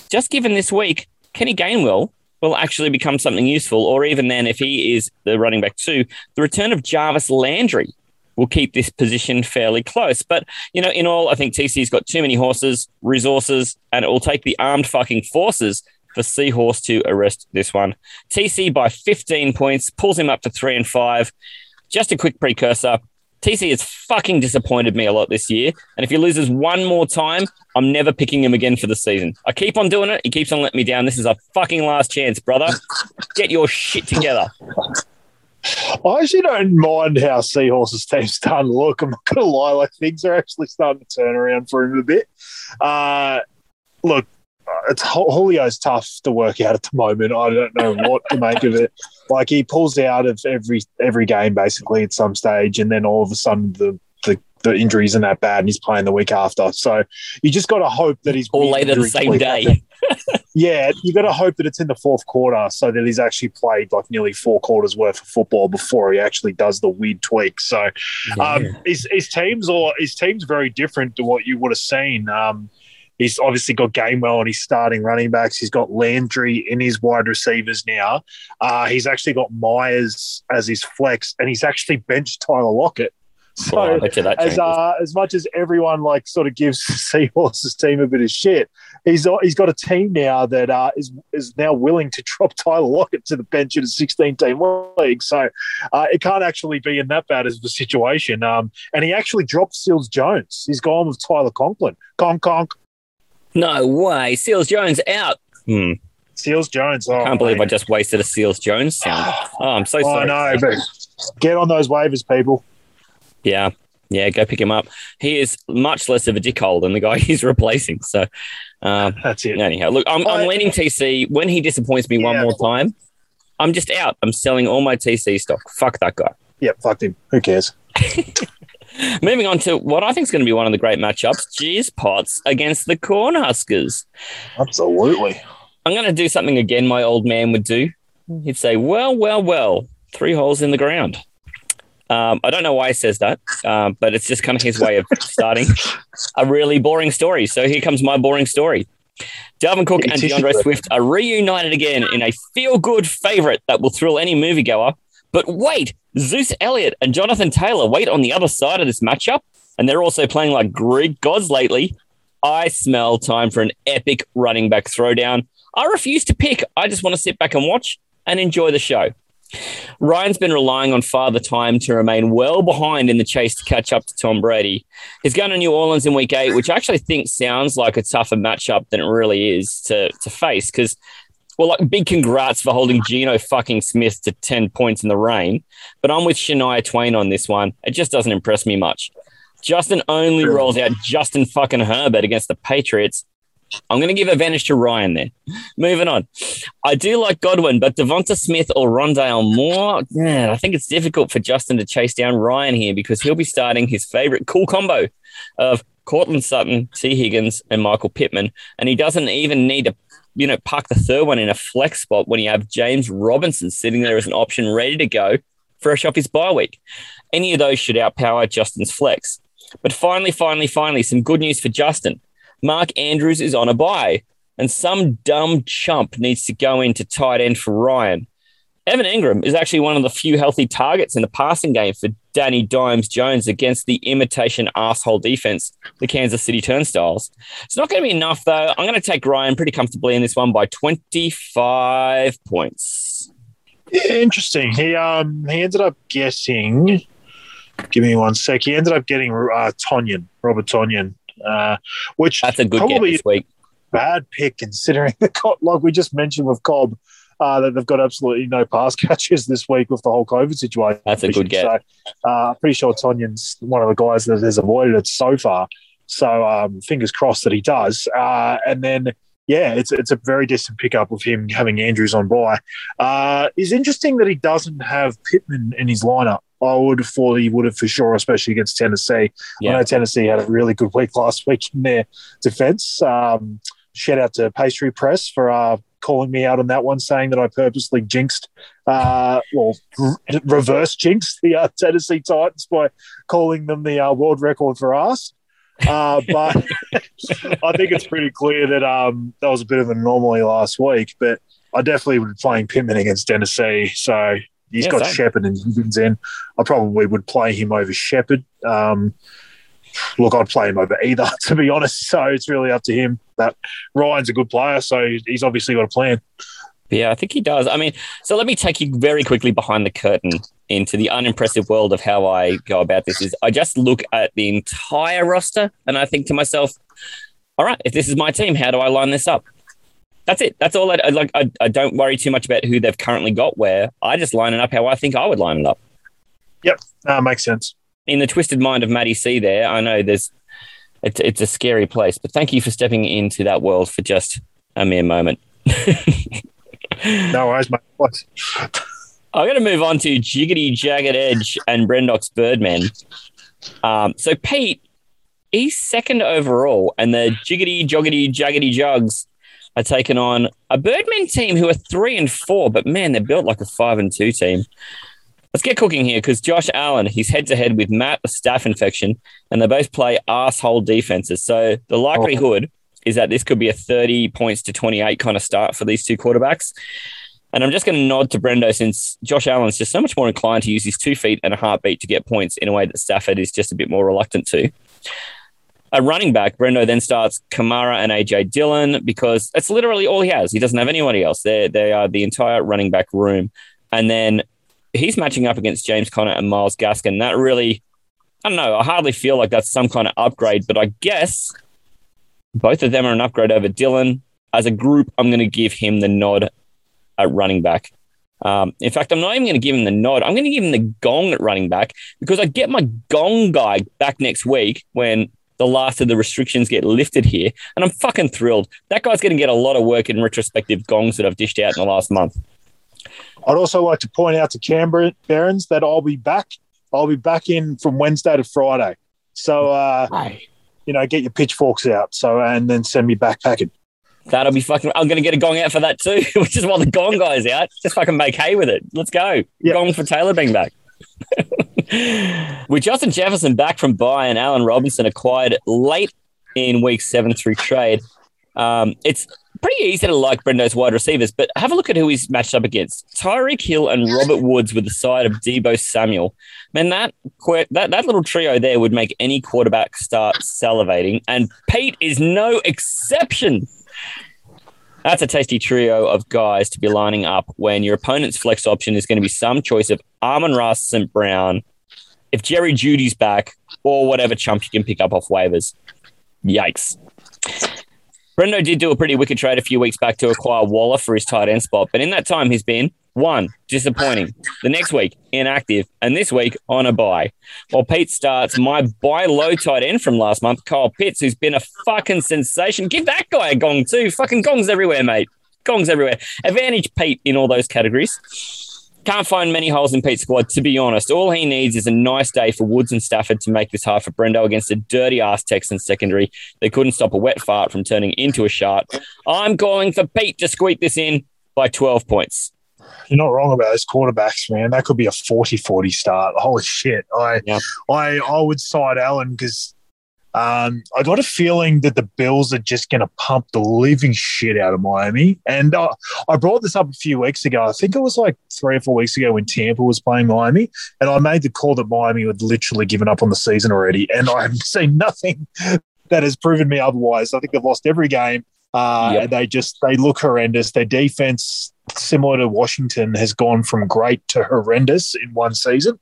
just given this week, Kenny Gainwell will actually become something useful, or even then, if he is the running back too, the return of Jarvis Landry will keep this position fairly close. But, you know, in all, I think TC's got too many horses, resources, and it will take the armed fucking forces for Seahorse to arrest this one. TC by 15 points pulls him up to three and five. Just a quick precursor. TC has fucking disappointed me a lot this year. And if he loses one more time, I'm never picking him again for the season. I keep on doing it. He keeps on letting me down. This is a fucking last chance, brother. Get your shit together. I actually don't mind how Seahorse's team's starting to look. I'm not going to lie, like things are actually starting to turn around for him a bit. Uh, look, it's Julio's tough to work out at the moment. I don't know what to make of it. Like he pulls out of every every game basically at some stage, and then all of a sudden the the, injury isn't that bad, and he's playing the week after. So you just got to hope that he's all later the same day. yeah, you got to hope that it's in the fourth quarter so that he's actually played like nearly four quarters worth of football before he actually does the weird tweak. So um, his, his teams or his team's very different to what you would have seen. Um, He's obviously got Gainwell and he's starting running backs. He's got Landry in his wide receivers now. Uh, he's actually got Meyers as his flex, and he's actually benched Tyler Lockett. So I you that as uh, as much as everyone like sort of gives Seahorse's team a bit of shit, he's he's got a team now that uh, is is now willing to drop Tyler Lockett to the bench in a 16 team league. So uh, it can't actually be in that bad as a situation. Um, and he actually dropped Seals Jones. He's gone with Tyler Conklin. Conk conk. No way. Seals Jones out. Hmm. Seals Jones. Oh, Can't believe I just wasted a Seals Jones sound. Oh, I'm so I sorry. know, but get on those waivers, people. Yeah. Yeah, go pick him up. He is much less of a dickhole than the guy he's replacing. So, um, That's it. anyhow, look, I'm, I'm leaning TC. When he disappoints me one more time, I'm just out. I'm selling all my TC stock. Fuck that guy. Yeah, fuck him. Who cares? Moving on to what I think is going to be one of the great matchups Jeez Pots against the Cornhuskers. Absolutely. I'm going to do something again my old man would do. He'd say, Well, well, well, three holes in the ground. Um, I don't know why he says that, um, but it's just kind of his way of starting a really boring story. So here comes my boring story. Dalvin Cook and DeAndre Swift are reunited again in a feel good favorite that will thrill any moviegoer. But wait, Zeus Elliott and Jonathan Taylor wait on the other side of this matchup, and they're also playing like Greek gods lately. I smell time for an epic running back throwdown. I refuse to pick. I just want to sit back and watch and enjoy the show. Ryan's been relying on Father Time to remain well behind in the chase to catch up to Tom Brady. He's going to New Orleans in week eight, which I actually think sounds like a tougher matchup than it really is to, to face. Because, well, like big congrats for holding Geno fucking Smith to 10 points in the rain. But I'm with Shania Twain on this one. It just doesn't impress me much. Justin only rolls out Justin fucking Herbert against the Patriots. I'm going to give advantage to Ryan there. Moving on. I do like Godwin, but Devonta Smith or Rondale Moore, man, I think it's difficult for Justin to chase down Ryan here because he'll be starting his favorite cool combo of Courtland Sutton, Tee Higgins, and Michael Pittman. And he doesn't even need to, you know, park the third one in a flex spot when you have James Robinson sitting there as an option ready to go fresh off his bye week. Any of those should outpower Justin's flex. But finally, finally, finally, some good news for Justin. Mark Andrews is on a buy, and some dumb chump needs to go into tight end for Ryan. Evan Engram is actually one of the few healthy targets in the passing game for Danny Dimes Jones against the imitation asshole defense, the Kansas City Turnstiles. It's not going to be enough, though. I'm going to take Ryan pretty comfortably in this one by 25 points. Interesting. He um he ended up getting. Give me one sec. He ended up getting uh, Tonyan, Robert Tonyan, uh, which That's a good get probably this week. bad pick considering the like we just mentioned with Cobb uh, that they've got absolutely no pass catches this week with the whole COVID situation. That's a good get. So, uh, pretty sure Tonyan's one of the guys that has avoided it so far. So um, fingers crossed that he does. Uh, and then yeah, it's it's a very distant pickup of him having Andrews on by. Uh, it's interesting that he doesn't have Pittman in his lineup. I would have thought he would have for sure, especially against Tennessee. I know Tennessee had a really good week last week in their defense. Um, shout out to Pastry Press for uh, calling me out on that one, saying that I purposely jinxed, uh, well, r- reverse jinxed the uh, Tennessee Titans by calling them the uh, world record for us. Uh, but I think it's pretty clear that um, that was a bit of an anomaly last week. But I definitely would be playing Pittman against Tennessee. So he's Yeah, got same. Shepard and Higgins in. I probably would play him over Shepard. Um, look, I'd play him over either, to be honest. So it's really up to him. But Ryan's a good player, so he's obviously got a plan. Yeah, I think he does. I mean, so let me take you very quickly behind the curtain into the unimpressive world of how I go about this. Is I just look at the entire roster and I think to myself, all right, if this is my team, how do I line this up? That's it. That's all. I, I like. I, I don't worry too much about who they've currently got. Where I just line it up how I think I would line it up. Yep, that uh, makes sense. In the twisted mind of Matty C, there, I know there's. It's it's a scary place, but thank you for stepping into that world for just a mere moment. No worries, mate. What? I'm going to move on to Jiggity Jagged Edge and Brendock's Birdman. Um, so Pete, he's second overall, and the Jiggity Joggity Jaggedy Jugs are taking on a Birdman team who are three and four, but man, they're built like a five and two team. Let's get cooking here because Josh Allen, he's head to head with Matt, a staph infection, and they both play asshole defenses. So the likelihood is that this could be a 30 points to 28 kind of start for these two quarterbacks. And I'm just going to nod to Brendo since Josh Allen's just so much more inclined to use his two feet and a heartbeat to get points in a way that Stafford is just a bit more reluctant to. At running back, Brendo then starts Kamara and AJ Dillon because it's literally all he has. He doesn't have anybody else. They they are the entire running back room, and then he's matching up against James Conner and Myles Gaskin. That really, I don't know. I hardly feel like that's some kind of upgrade, but I guess both of them are an upgrade over Dillon. As a group, I'm going to give him the nod at running back. Um, in fact, I'm not even going to give him the nod. I'm going to give him the gong at running back because I get my gong guy back next week when the last of the restrictions get lifted here. And I'm fucking thrilled. That guy's going to get a lot of work in retrospective gongs that I've dished out in the last month. I'd also like to point out to Canberra Barons that I'll be back. I'll be back in from Wednesday to Friday. So, uh, you know, get your pitchforks out. So, and then send me back packing. That'll be fucking. I'm going to get a gong out for that too, which is while the gong guy's out. Just fucking make hay with it. Let's go. Yep. Gong for Taylor being back. With Justin Jefferson back from bye and Allen Robinson acquired late in week seven through trade, um, it's pretty easy to like Brendo's wide receivers, but have a look at who he's matched up against. Tyreek Hill and Robert Woods with the side of Deebo Samuel. Man, that, that that little trio there would make any quarterback start salivating, and Pete is no exception. That's a tasty trio of guys to be lining up when your opponent's flex option is going to be some choice of Amon-Ra St. Brown, if Jerry Jeudy's back, or whatever chump you can pick up off waivers. Yikes. Brendo did do a pretty wicked trade a few weeks back to acquire Waller for his tight end spot, but in that time he's been one, disappointing. The next week, inactive, and this week on a buy. While Pete starts my buy low tight end from last month, Kyle Pitts, who's been a fucking sensation. Give that guy a gong too. Fucking gongs everywhere, mate. Gongs everywhere. Advantage Pete in all those categories. Can't find many holes in Pete's squad, to be honest. All he needs is a nice day for Woods and Stafford to make this hard for Brendo against a dirty ass Texans secondary. They couldn't stop a wet fart from turning into a shark. I'm calling for Pete to squeak this in by 12 points. You're not wrong about those quarterbacks, man. That could be a 40-40 start. Holy shit. I Yeah. I I would side Allen because um, I got a feeling that the Bills are just going to pump the living shit out of Miami. And uh, I brought this up a few weeks ago. I think it was like three or four weeks ago when Tampa was playing Miami. And I made the call that Miami had literally given up on the season already. And I have seen nothing that has proven me otherwise. I think they've lost every game. Uh, Yep. and they just they look horrendous. Their defense, similar to Washington, has gone from great to horrendous in one season.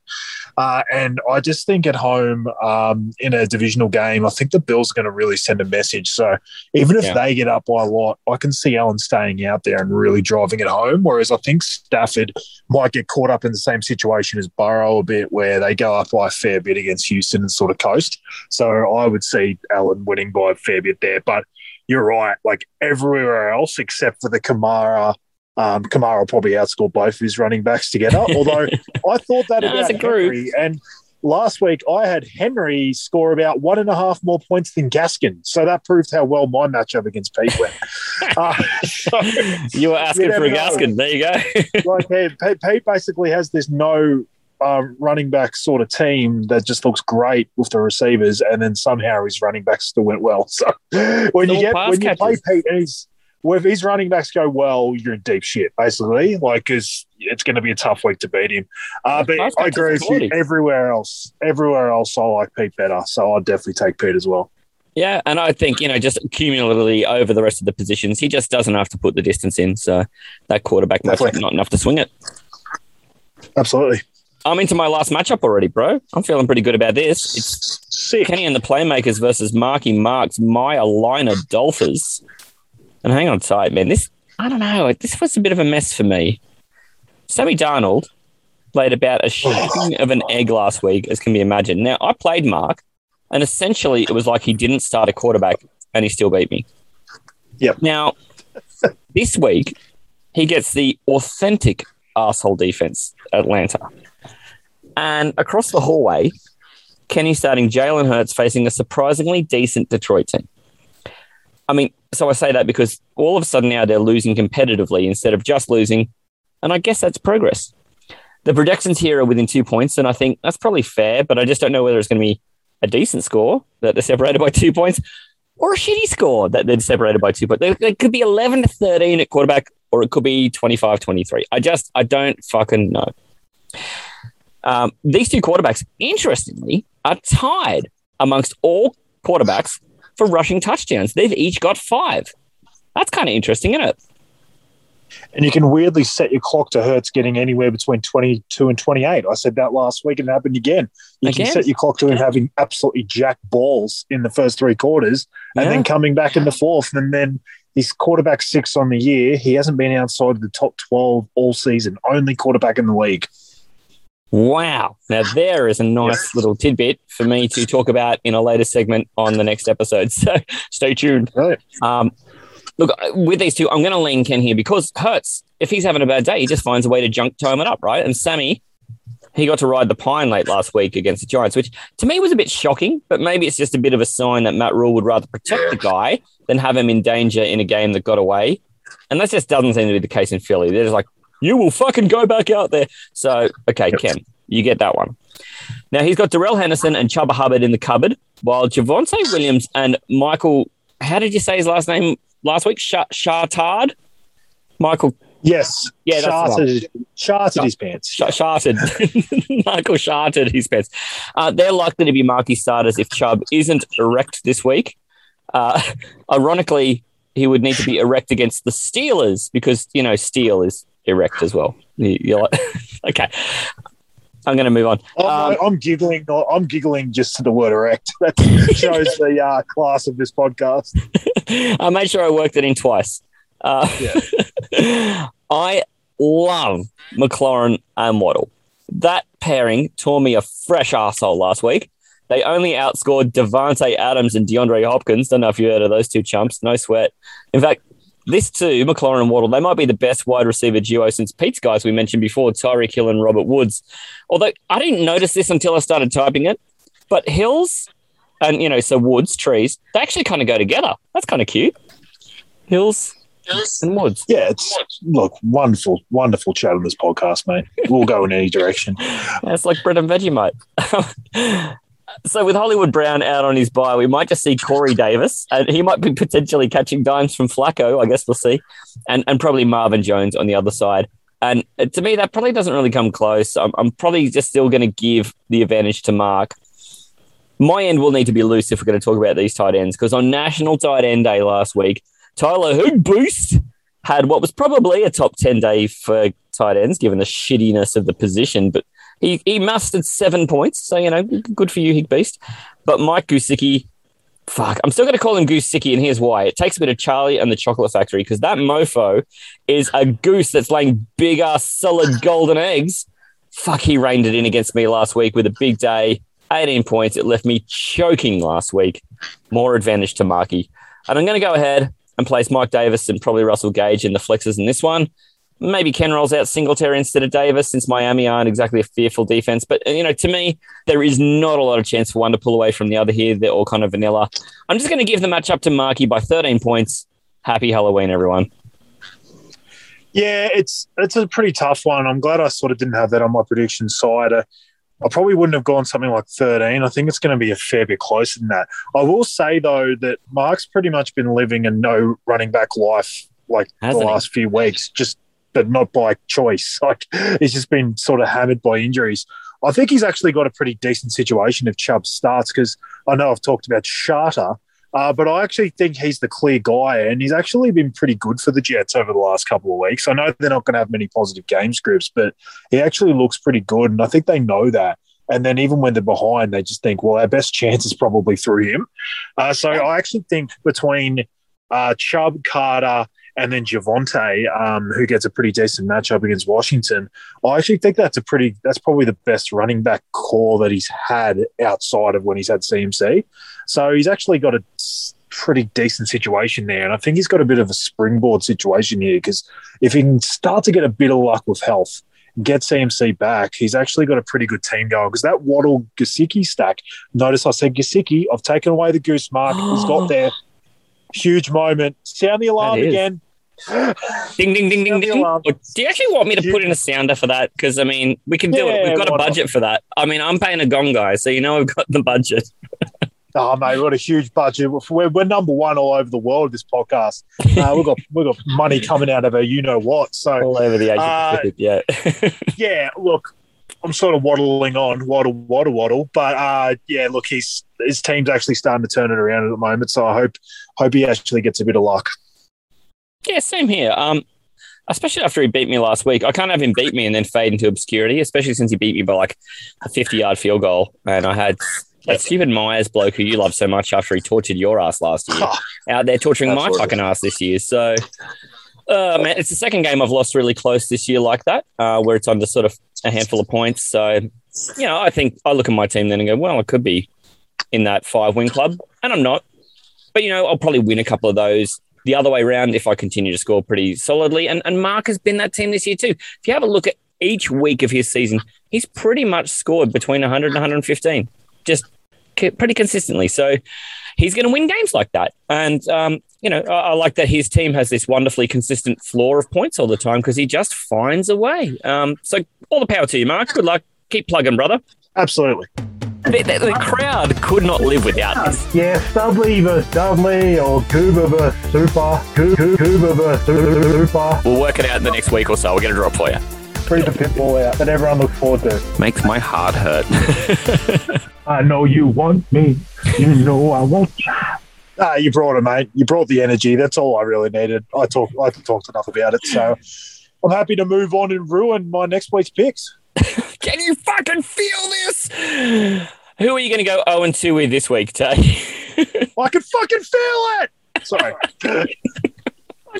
Uh, and I just think at home um, in a divisional game, I think the Bills are going to really send a message. So even if Yeah. they get up by a lot, I can see Allen staying out there and really driving it home. Whereas I think Stafford might get caught up in the same situation as Burrow a bit, where they go up by a fair bit against Houston and sort of coast. So I would see Allen winning by a fair bit there. But you're right, like everywhere else except for the Kamara. Um, Kamara will probably outscore both of his running backs together. Although I thought that No, about a group. Henry, and last week I had Henry score about one and a half more points than Gaskin, so that proved how well my matchup against Pete went. uh, so, You were asking You for a know. Gaskin. There you go. like hey, Pete, Pete basically has this no um, running back sort of team that just looks great with the receivers, and then somehow his running backs still went well. So when you get when you play. Pete he's well, if his running backs go well, you're in deep shit, basically. Like, because it's going to be a tough week to beat him. Uh, but I agree with you. Everywhere else, everywhere else, I like Pete better. So I'd definitely take Pete as well. Yeah, and I think, you know, just cumulatively over the rest of the positions, he just doesn't have to put the distance in. So that quarterback Definitely. not enough to swing it. Absolutely. I'm into my last matchup already, bro. I'm feeling pretty good about this. It's Sick. Kenny and the Playmakers versus Marky Mark's Maya Liner Dolphins. And hang on tight, man. This, I don't know. This was a bit of a mess for me. Sammy Darnold played about a shocking of an egg last week as can be imagined. Now, I played Mark, and essentially it was like he didn't start a quarterback and he still beat me. Yep. Now, this week, he gets the authentic asshole defense, Atlanta. And across the hallway, Kenny starting Jalen Hurts facing a surprisingly decent Detroit team. I mean, so I say that because all of a sudden now they're losing competitively instead of just losing. And I guess that's progress. The projections here are within two points, and I think that's probably fair, but I just don't know whether it's going to be a decent score that they're separated by two points or a shitty score that they're separated by two. points. it could be 11 to 13 at quarterback, or it could be 25 23. I just, I don't fucking know. Um, these two quarterbacks, interestingly, are tied amongst all quarterbacks for rushing touchdowns. They've each got five. That's kind of interesting, isn't it? And you can weirdly set your clock to Hurts getting anywhere between 22 and 28. I said that last week and it happened again. You Again? can set your clock to him having absolutely jack balls in the first three quarters and Yeah. then coming back in the fourth. And then he's quarterback six on the year. He hasn't been outside the top 12 all season, only quarterback in the league. Wow. Now, there is a nice little tidbit for me to talk about in a later segment on the next episode. So stay tuned. Right. Um, look, with these two, I'm going to lean Ken here because Hurts, if he's having a bad day, he just finds a way to junk time it up, right? And Sammy, he got to ride the pine late last week against the Giants, which to me was a bit shocking, but maybe it's just a bit of a sign that Matt Rhule would rather protect the guy than have him in danger in a game that got away. And that just doesn't seem to be the case in Philly. They're just like, you will fucking go back out there. So, okay, Ken, you get that one. Now he's got Darrell Henderson and Chuba Hubbard in the cupboard, while Javonte Williams and Michael, how did you say his last name last week? Sh- Chartard? Michael Yes. Yeah, that's the one. Charted, charted his pants. Sh- Sharted. Michael Sharted his pants. Uh, they're likely to be marquee starters if Chubb isn't erect this week. Uh, ironically, he would need to be erect against the Steelers because, you know, steel is erect as well. You- You're like, okay. I'm going to move on. Oh, Um, no, I'm giggling. I'm giggling just to the word erect. That shows the uh, class of this podcast. I made sure I worked it in twice. Uh, I love McLaurin and Waddle. That pairing tore me a fresh asshole last week. They only outscored Davante Adams and DeAndre Hopkins. Don't know if you heard of those two chumps. No sweat. In fact, this too, McLaurin and Waddle, they might be the best wide receiver duo since Pete's guys we mentioned before, Tyreek Hill and Robert Woods. Although I didn't notice this until I started typing it, but Hills and, you know, so Woods, trees, they actually kind of go together. That's kind of cute. Hills and Woods. Yeah, it's look wonderful, wonderful chat on this podcast, mate. We'll go in any direction. It's like bread and Vegemite. so with Hollywood Brown out on his bye, we might just see Corey Davis, and he might be potentially catching dimes from Flacco. I guess we'll see, and and probably Marvin Jones on the other side. And uh, to me, that probably doesn't really come close. I'm, I'm probably just still going to give the advantage to Mark. My end will need to be loose if we're going to talk about these tight ends because on National Tight End Day last week, Tyler Hood Boost had what was probably a top 10 day for tight ends, given the shittiness of the position. But he, he mustered seven points. So, you know, good for you, Hig Beast. But Mike Gesicki, fuck, I'm still going to call him Goosicki, and here's why. It takes a bit of Charlie and the Chocolate Factory because that mofo is a goose that's laying big ass solid golden eggs. Fuck, he reined it in against me last week with a big day. 18 points. It left me choking last week. More advantage to Marky. And I'm going to go ahead and place Mike Davis and probably Russell Gage in the flexes in this one. Maybe Ken rolls out Singletary instead of Davis since Miami aren't exactly a fearful defense. But, you know, to me, there is not a lot of chance for one to pull away from the other here. They're all kind of vanilla. I'm just going to give the match up to Marky by 13 points. Happy Halloween, everyone. Yeah, it's it's a pretty tough one. I'm glad I sort of didn't have that on my prediction side. Uh, I probably wouldn't have gone something like 13. I think it's going to be a fair bit closer than that. I will say though that Mark's pretty much been living a no running back life like Hasn't the he? last few weeks, just but not by choice. Like he's just been sort of hammered by injuries. I think he's actually got a pretty decent situation if Chubb starts because I know I've talked about Charter, uh, but I actually think he's the clear guy, and he's actually been pretty good for the Jets over the last couple of weeks. I know they're not going to have many positive game scripts, but he actually looks pretty good, and I think they know that. And then even when they're behind, they just think, well, our best chance is probably through him. Uh, so I actually think between uh, Chubb, Carter, and then Javonte, um, who gets a pretty decent matchup against Washington, I actually think that's a pretty that's probably the best running back core that he's had outside of when he's had CMC. So he's actually got a pretty decent situation there, and I think he's got a bit of a springboard situation here because if he can start to get a bit of luck with health. Get CMC back. He's actually got a pretty good team going because that Waddle Gesicki stack. Notice I said Gesicki. I've taken away the goose mark. He's got there. Huge moment. Sound the alarm again. Ding, ding, ding, ding, ding. alarm. Do you actually want me to put in a sounder for that? Because, I mean, we can do it. We've got a why not? budget for that. I mean, I'm paying a gong guy, so you know we've got the budget. Oh mate, what a huge budget! We're, we're number one all over the world. This podcast, uh, we've got we've got money coming out of a you know what. So All over the Asia Uh, Pacific, yeah. yeah, look, I'm sort of waddling on, waddle, waddle, waddle. But uh, yeah, look, he's his team's actually starting to turn it around at the moment. So I hope hope he actually gets a bit of luck. Yeah, same here. Um, especially after he beat me last week. I can't have him beat me and then fade into obscurity, especially since he beat me by like a 50 yard field goal. And I had that stupid Myers bloke who you love so much after he tortured your ass last year out there torturing my fucking ass this year. So, uh, man, it's the second game I've lost really close this year like that, uh, where it's under sort of a handful of points. So, you know, I think I look at my team then and go, well, I could be in that five win club, and I'm not. But, you know, I'll probably win a couple of those the other way around if I continue to score pretty solidly. And, and Mark has been that team this year too. If you have a look at each week of his season, he's pretty much scored between 100 and 115, just pretty consistently. So he's going to win games like that. And, um, you know, I, I like that his team has this wonderfully consistent floor of points all the time because he just finds a way. Um, so all the power to you, Mark. Good luck. Keep plugging, brother. Absolutely. The, the, the crowd could not live without this. Yeah, Studley versus Dudley or Cooper versus Super. Coo- Coo- Cooper versus Super. We'll work it out in the next week or so. We'll get a drop for you. Bring the pitbull out that everyone looks forward to. Makes my heart hurt. I know you want me. You know I want you. Ah, you brought it, mate. You brought the energy. That's all I really needed. I talked. I talked enough about it, so I'm happy to move on and ruin my next week's picks. Can you fucking feel this? Who are you going to go 0 and 2 with this week, Tay? I can fucking feel it. Sorry.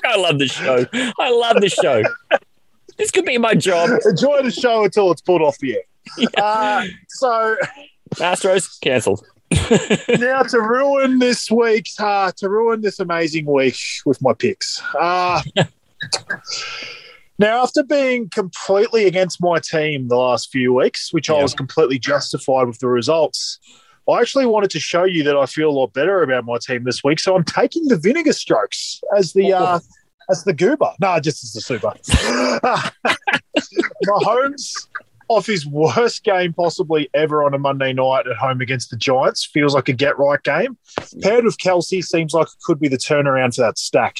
I love the show. I love the show. This could be my job. Enjoy the show until it's pulled off the air. Uh, so Astros cancelled. now to ruin this week, uh, to ruin this amazing week with my picks. Uh, now, after being completely against my team the last few weeks, which I was completely justified with the results, I actually wanted to show you that I feel a lot better about my team this week. So I'm taking the vinegar strokes as the uh, as the goober. No, just as the super. Mahomes off his worst game possibly ever on a Monday night at home against the Giants feels like a get right game. Paired with Kelce seems like it could be the turnaround for that stack.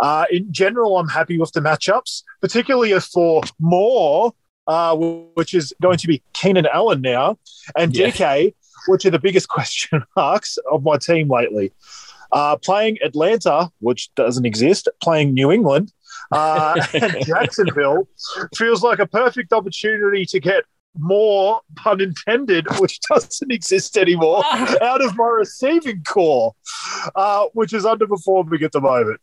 Uh, in general, I'm happy with the matchups, particularly for Moore, uh, which is going to be Keenan Allen now, and Yeah. DK, which are the biggest question marks of my team lately. Uh, playing Atlanta, which doesn't exist, playing New England, uh, and Jacksonville feels like a perfect opportunity to get more, pun intended, which doesn't exist anymore, out of my receiving core, uh, which is underperforming at the moment.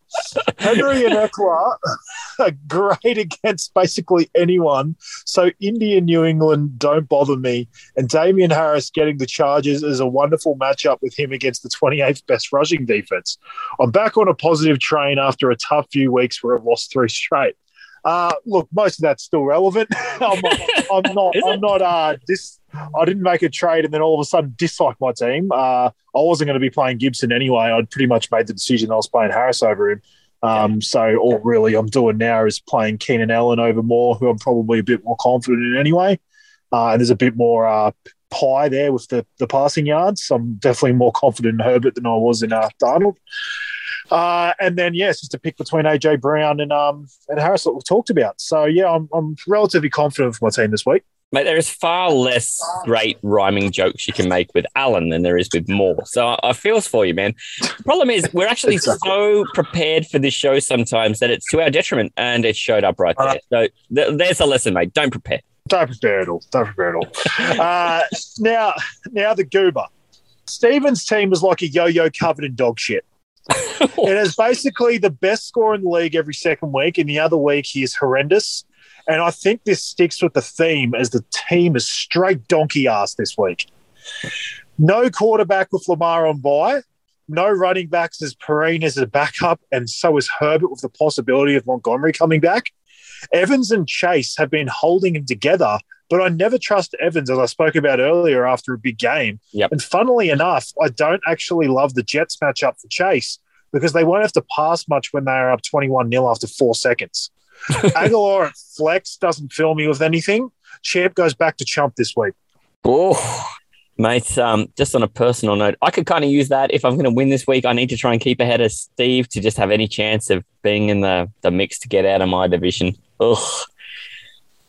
Henry and Ekeler are great against basically anyone. So India, New England don't bother me. And Damien Harris getting the Chargers is a wonderful matchup with him against the 28th best rushing defense. I'm back on a positive train after a tough few weeks where I've lost three straight. Uh, look, most of that's still relevant. I'm, I'm not. I'm not. Uh, dis- I didn't make a trade and then all of a sudden dislike my team. Uh, I wasn't going to be playing Gibson anyway. I'd pretty much made the decision I was playing Harris over him. Um, so all really I'm doing now is playing Keenan Allen over Moore, who I'm probably a bit more confident in anyway. Uh, and there's a bit more uh, pie there with the, the passing yards. I'm definitely more confident in Herbert than I was in uh, Darnold. Uh, and then yes, just a pick between AJ Brown and um and Harris that we've talked about. So yeah, I'm I'm relatively confident with my team this week. Mate, there is far less great rhyming jokes you can make with Alan than there is with Moore. So I, I feels for you, man. The problem is we're actually Exactly. so prepared for this show sometimes that it's to our detriment, and it showed up right there. So th- there's a lesson, mate. Don't prepare. Don't prepare at all. Don't prepare at all. uh, now, now the goober. Stevens' team was like a yo-yo covered in dog shit. it is basically the best score in the league every second week, and the other week he is horrendous. And I think this sticks with the theme as the team is straight donkey ass this week. No quarterback with Lamar on bye. No running backs as Perine is a backup, and so is Herbert with the possibility of Montgomery coming back. Evans and Chase have been holding him together, but I never trust Evans, as I spoke about earlier after a big game. Yep. And funnily enough, I don't actually love the Jets matchup for Chase because they won't have to pass much when they are up 21 0 after four seconds. Agholor at flex doesn't fill me with anything. Champ goes back to chump this week. Oh, Mate, um, just on a personal note, I could kind of use that if I'm going to win this week. I need to try and keep ahead of Steve to just have any chance of being in the, the mix to get out of my division. Ugh.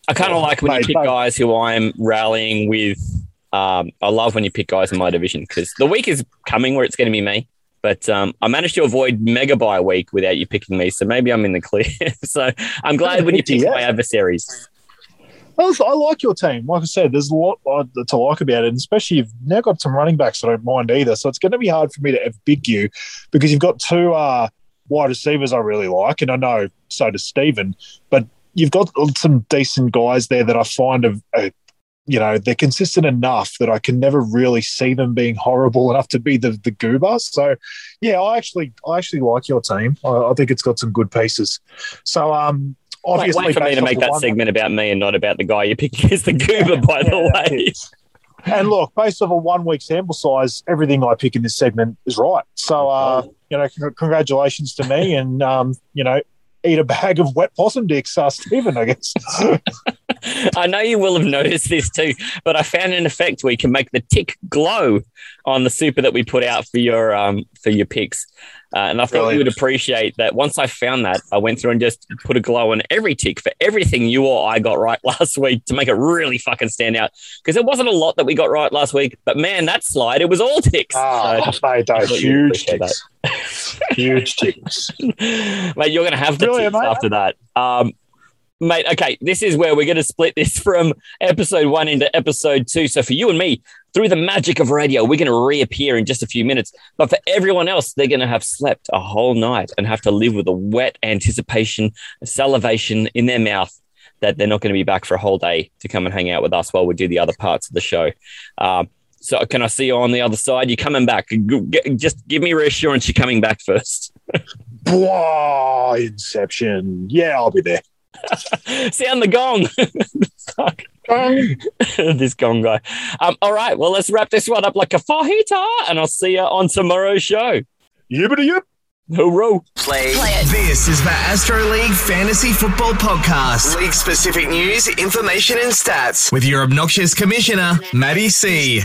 I kind of like when you pick mate. guys who I'm rallying with. Um, I love when you pick guys in my division because the week is coming where it's going to be me. But um, I managed to avoid mega buy week without you picking me, so maybe I'm in the clear. so I'm glad when you pick Yeah. my adversaries. I, like your team. Like I said, there's a lot uh, to like about it, and especially you've now got some running backs I don't mind either. So it's going to be hard for me to pick you because you've got two uh, wide receivers I really like, and I know so does Stephen. But you've got some decent guys there that I find of. You know they're consistent enough that I can never really see them being horrible enough to be the the goober. So, yeah, I actually I actually like your team. I, I think it's got some good pieces. So, um, obviously, wait for me to make that one- segment about me and not about the guy you're picking as the goober, by the Yeah, that's way. And look, based off a one week sample size, everything I pick in this segment is right. So, uh, you know, con- congratulations to me and, um, you know, eat a bag of wet possum dicks, uh, Stephen, I guess. I know you will have noticed this too, but I found an effect where you can make the tick glow on the super that we put out for your um for your picks. Uh, and I thought you would appreciate that. Once I found that, I went through and just put a glow on every tick for everything you or I got right last week to make it really fucking stand out. Because there wasn't a lot that we got right last week, but man, that slide it was all ticks. Ah, So- mate, those huge ticks. huge ticks. mate, you're going to have the Brilliant, tips mate. after that. Um, mate, okay, this is where we're going to split this from episode one into episode two. So for you and me, through the magic of radio, we're going to reappear in just a few minutes. But for everyone else, they're going to have slept a whole night and have to live with a wet anticipation, salivation in their mouth that they're not going to be back for a whole day to come and hang out with us while we do the other parts of the show. Um, so can I see you on the other side? You're coming back. Just give me reassurance you're coming back first. Wow, Inception. Yeah, I'll be there. Sound the gong. Fuck. this gong guy. Um, all right, well, let's wrap this one up like a fajita, and I'll see you on tomorrow's show. Yippity yip. Hooroo. Play. Play it. This is the Astro League Fantasy Football Podcast. League specific news, information, and stats with your obnoxious commissioner, Matty C.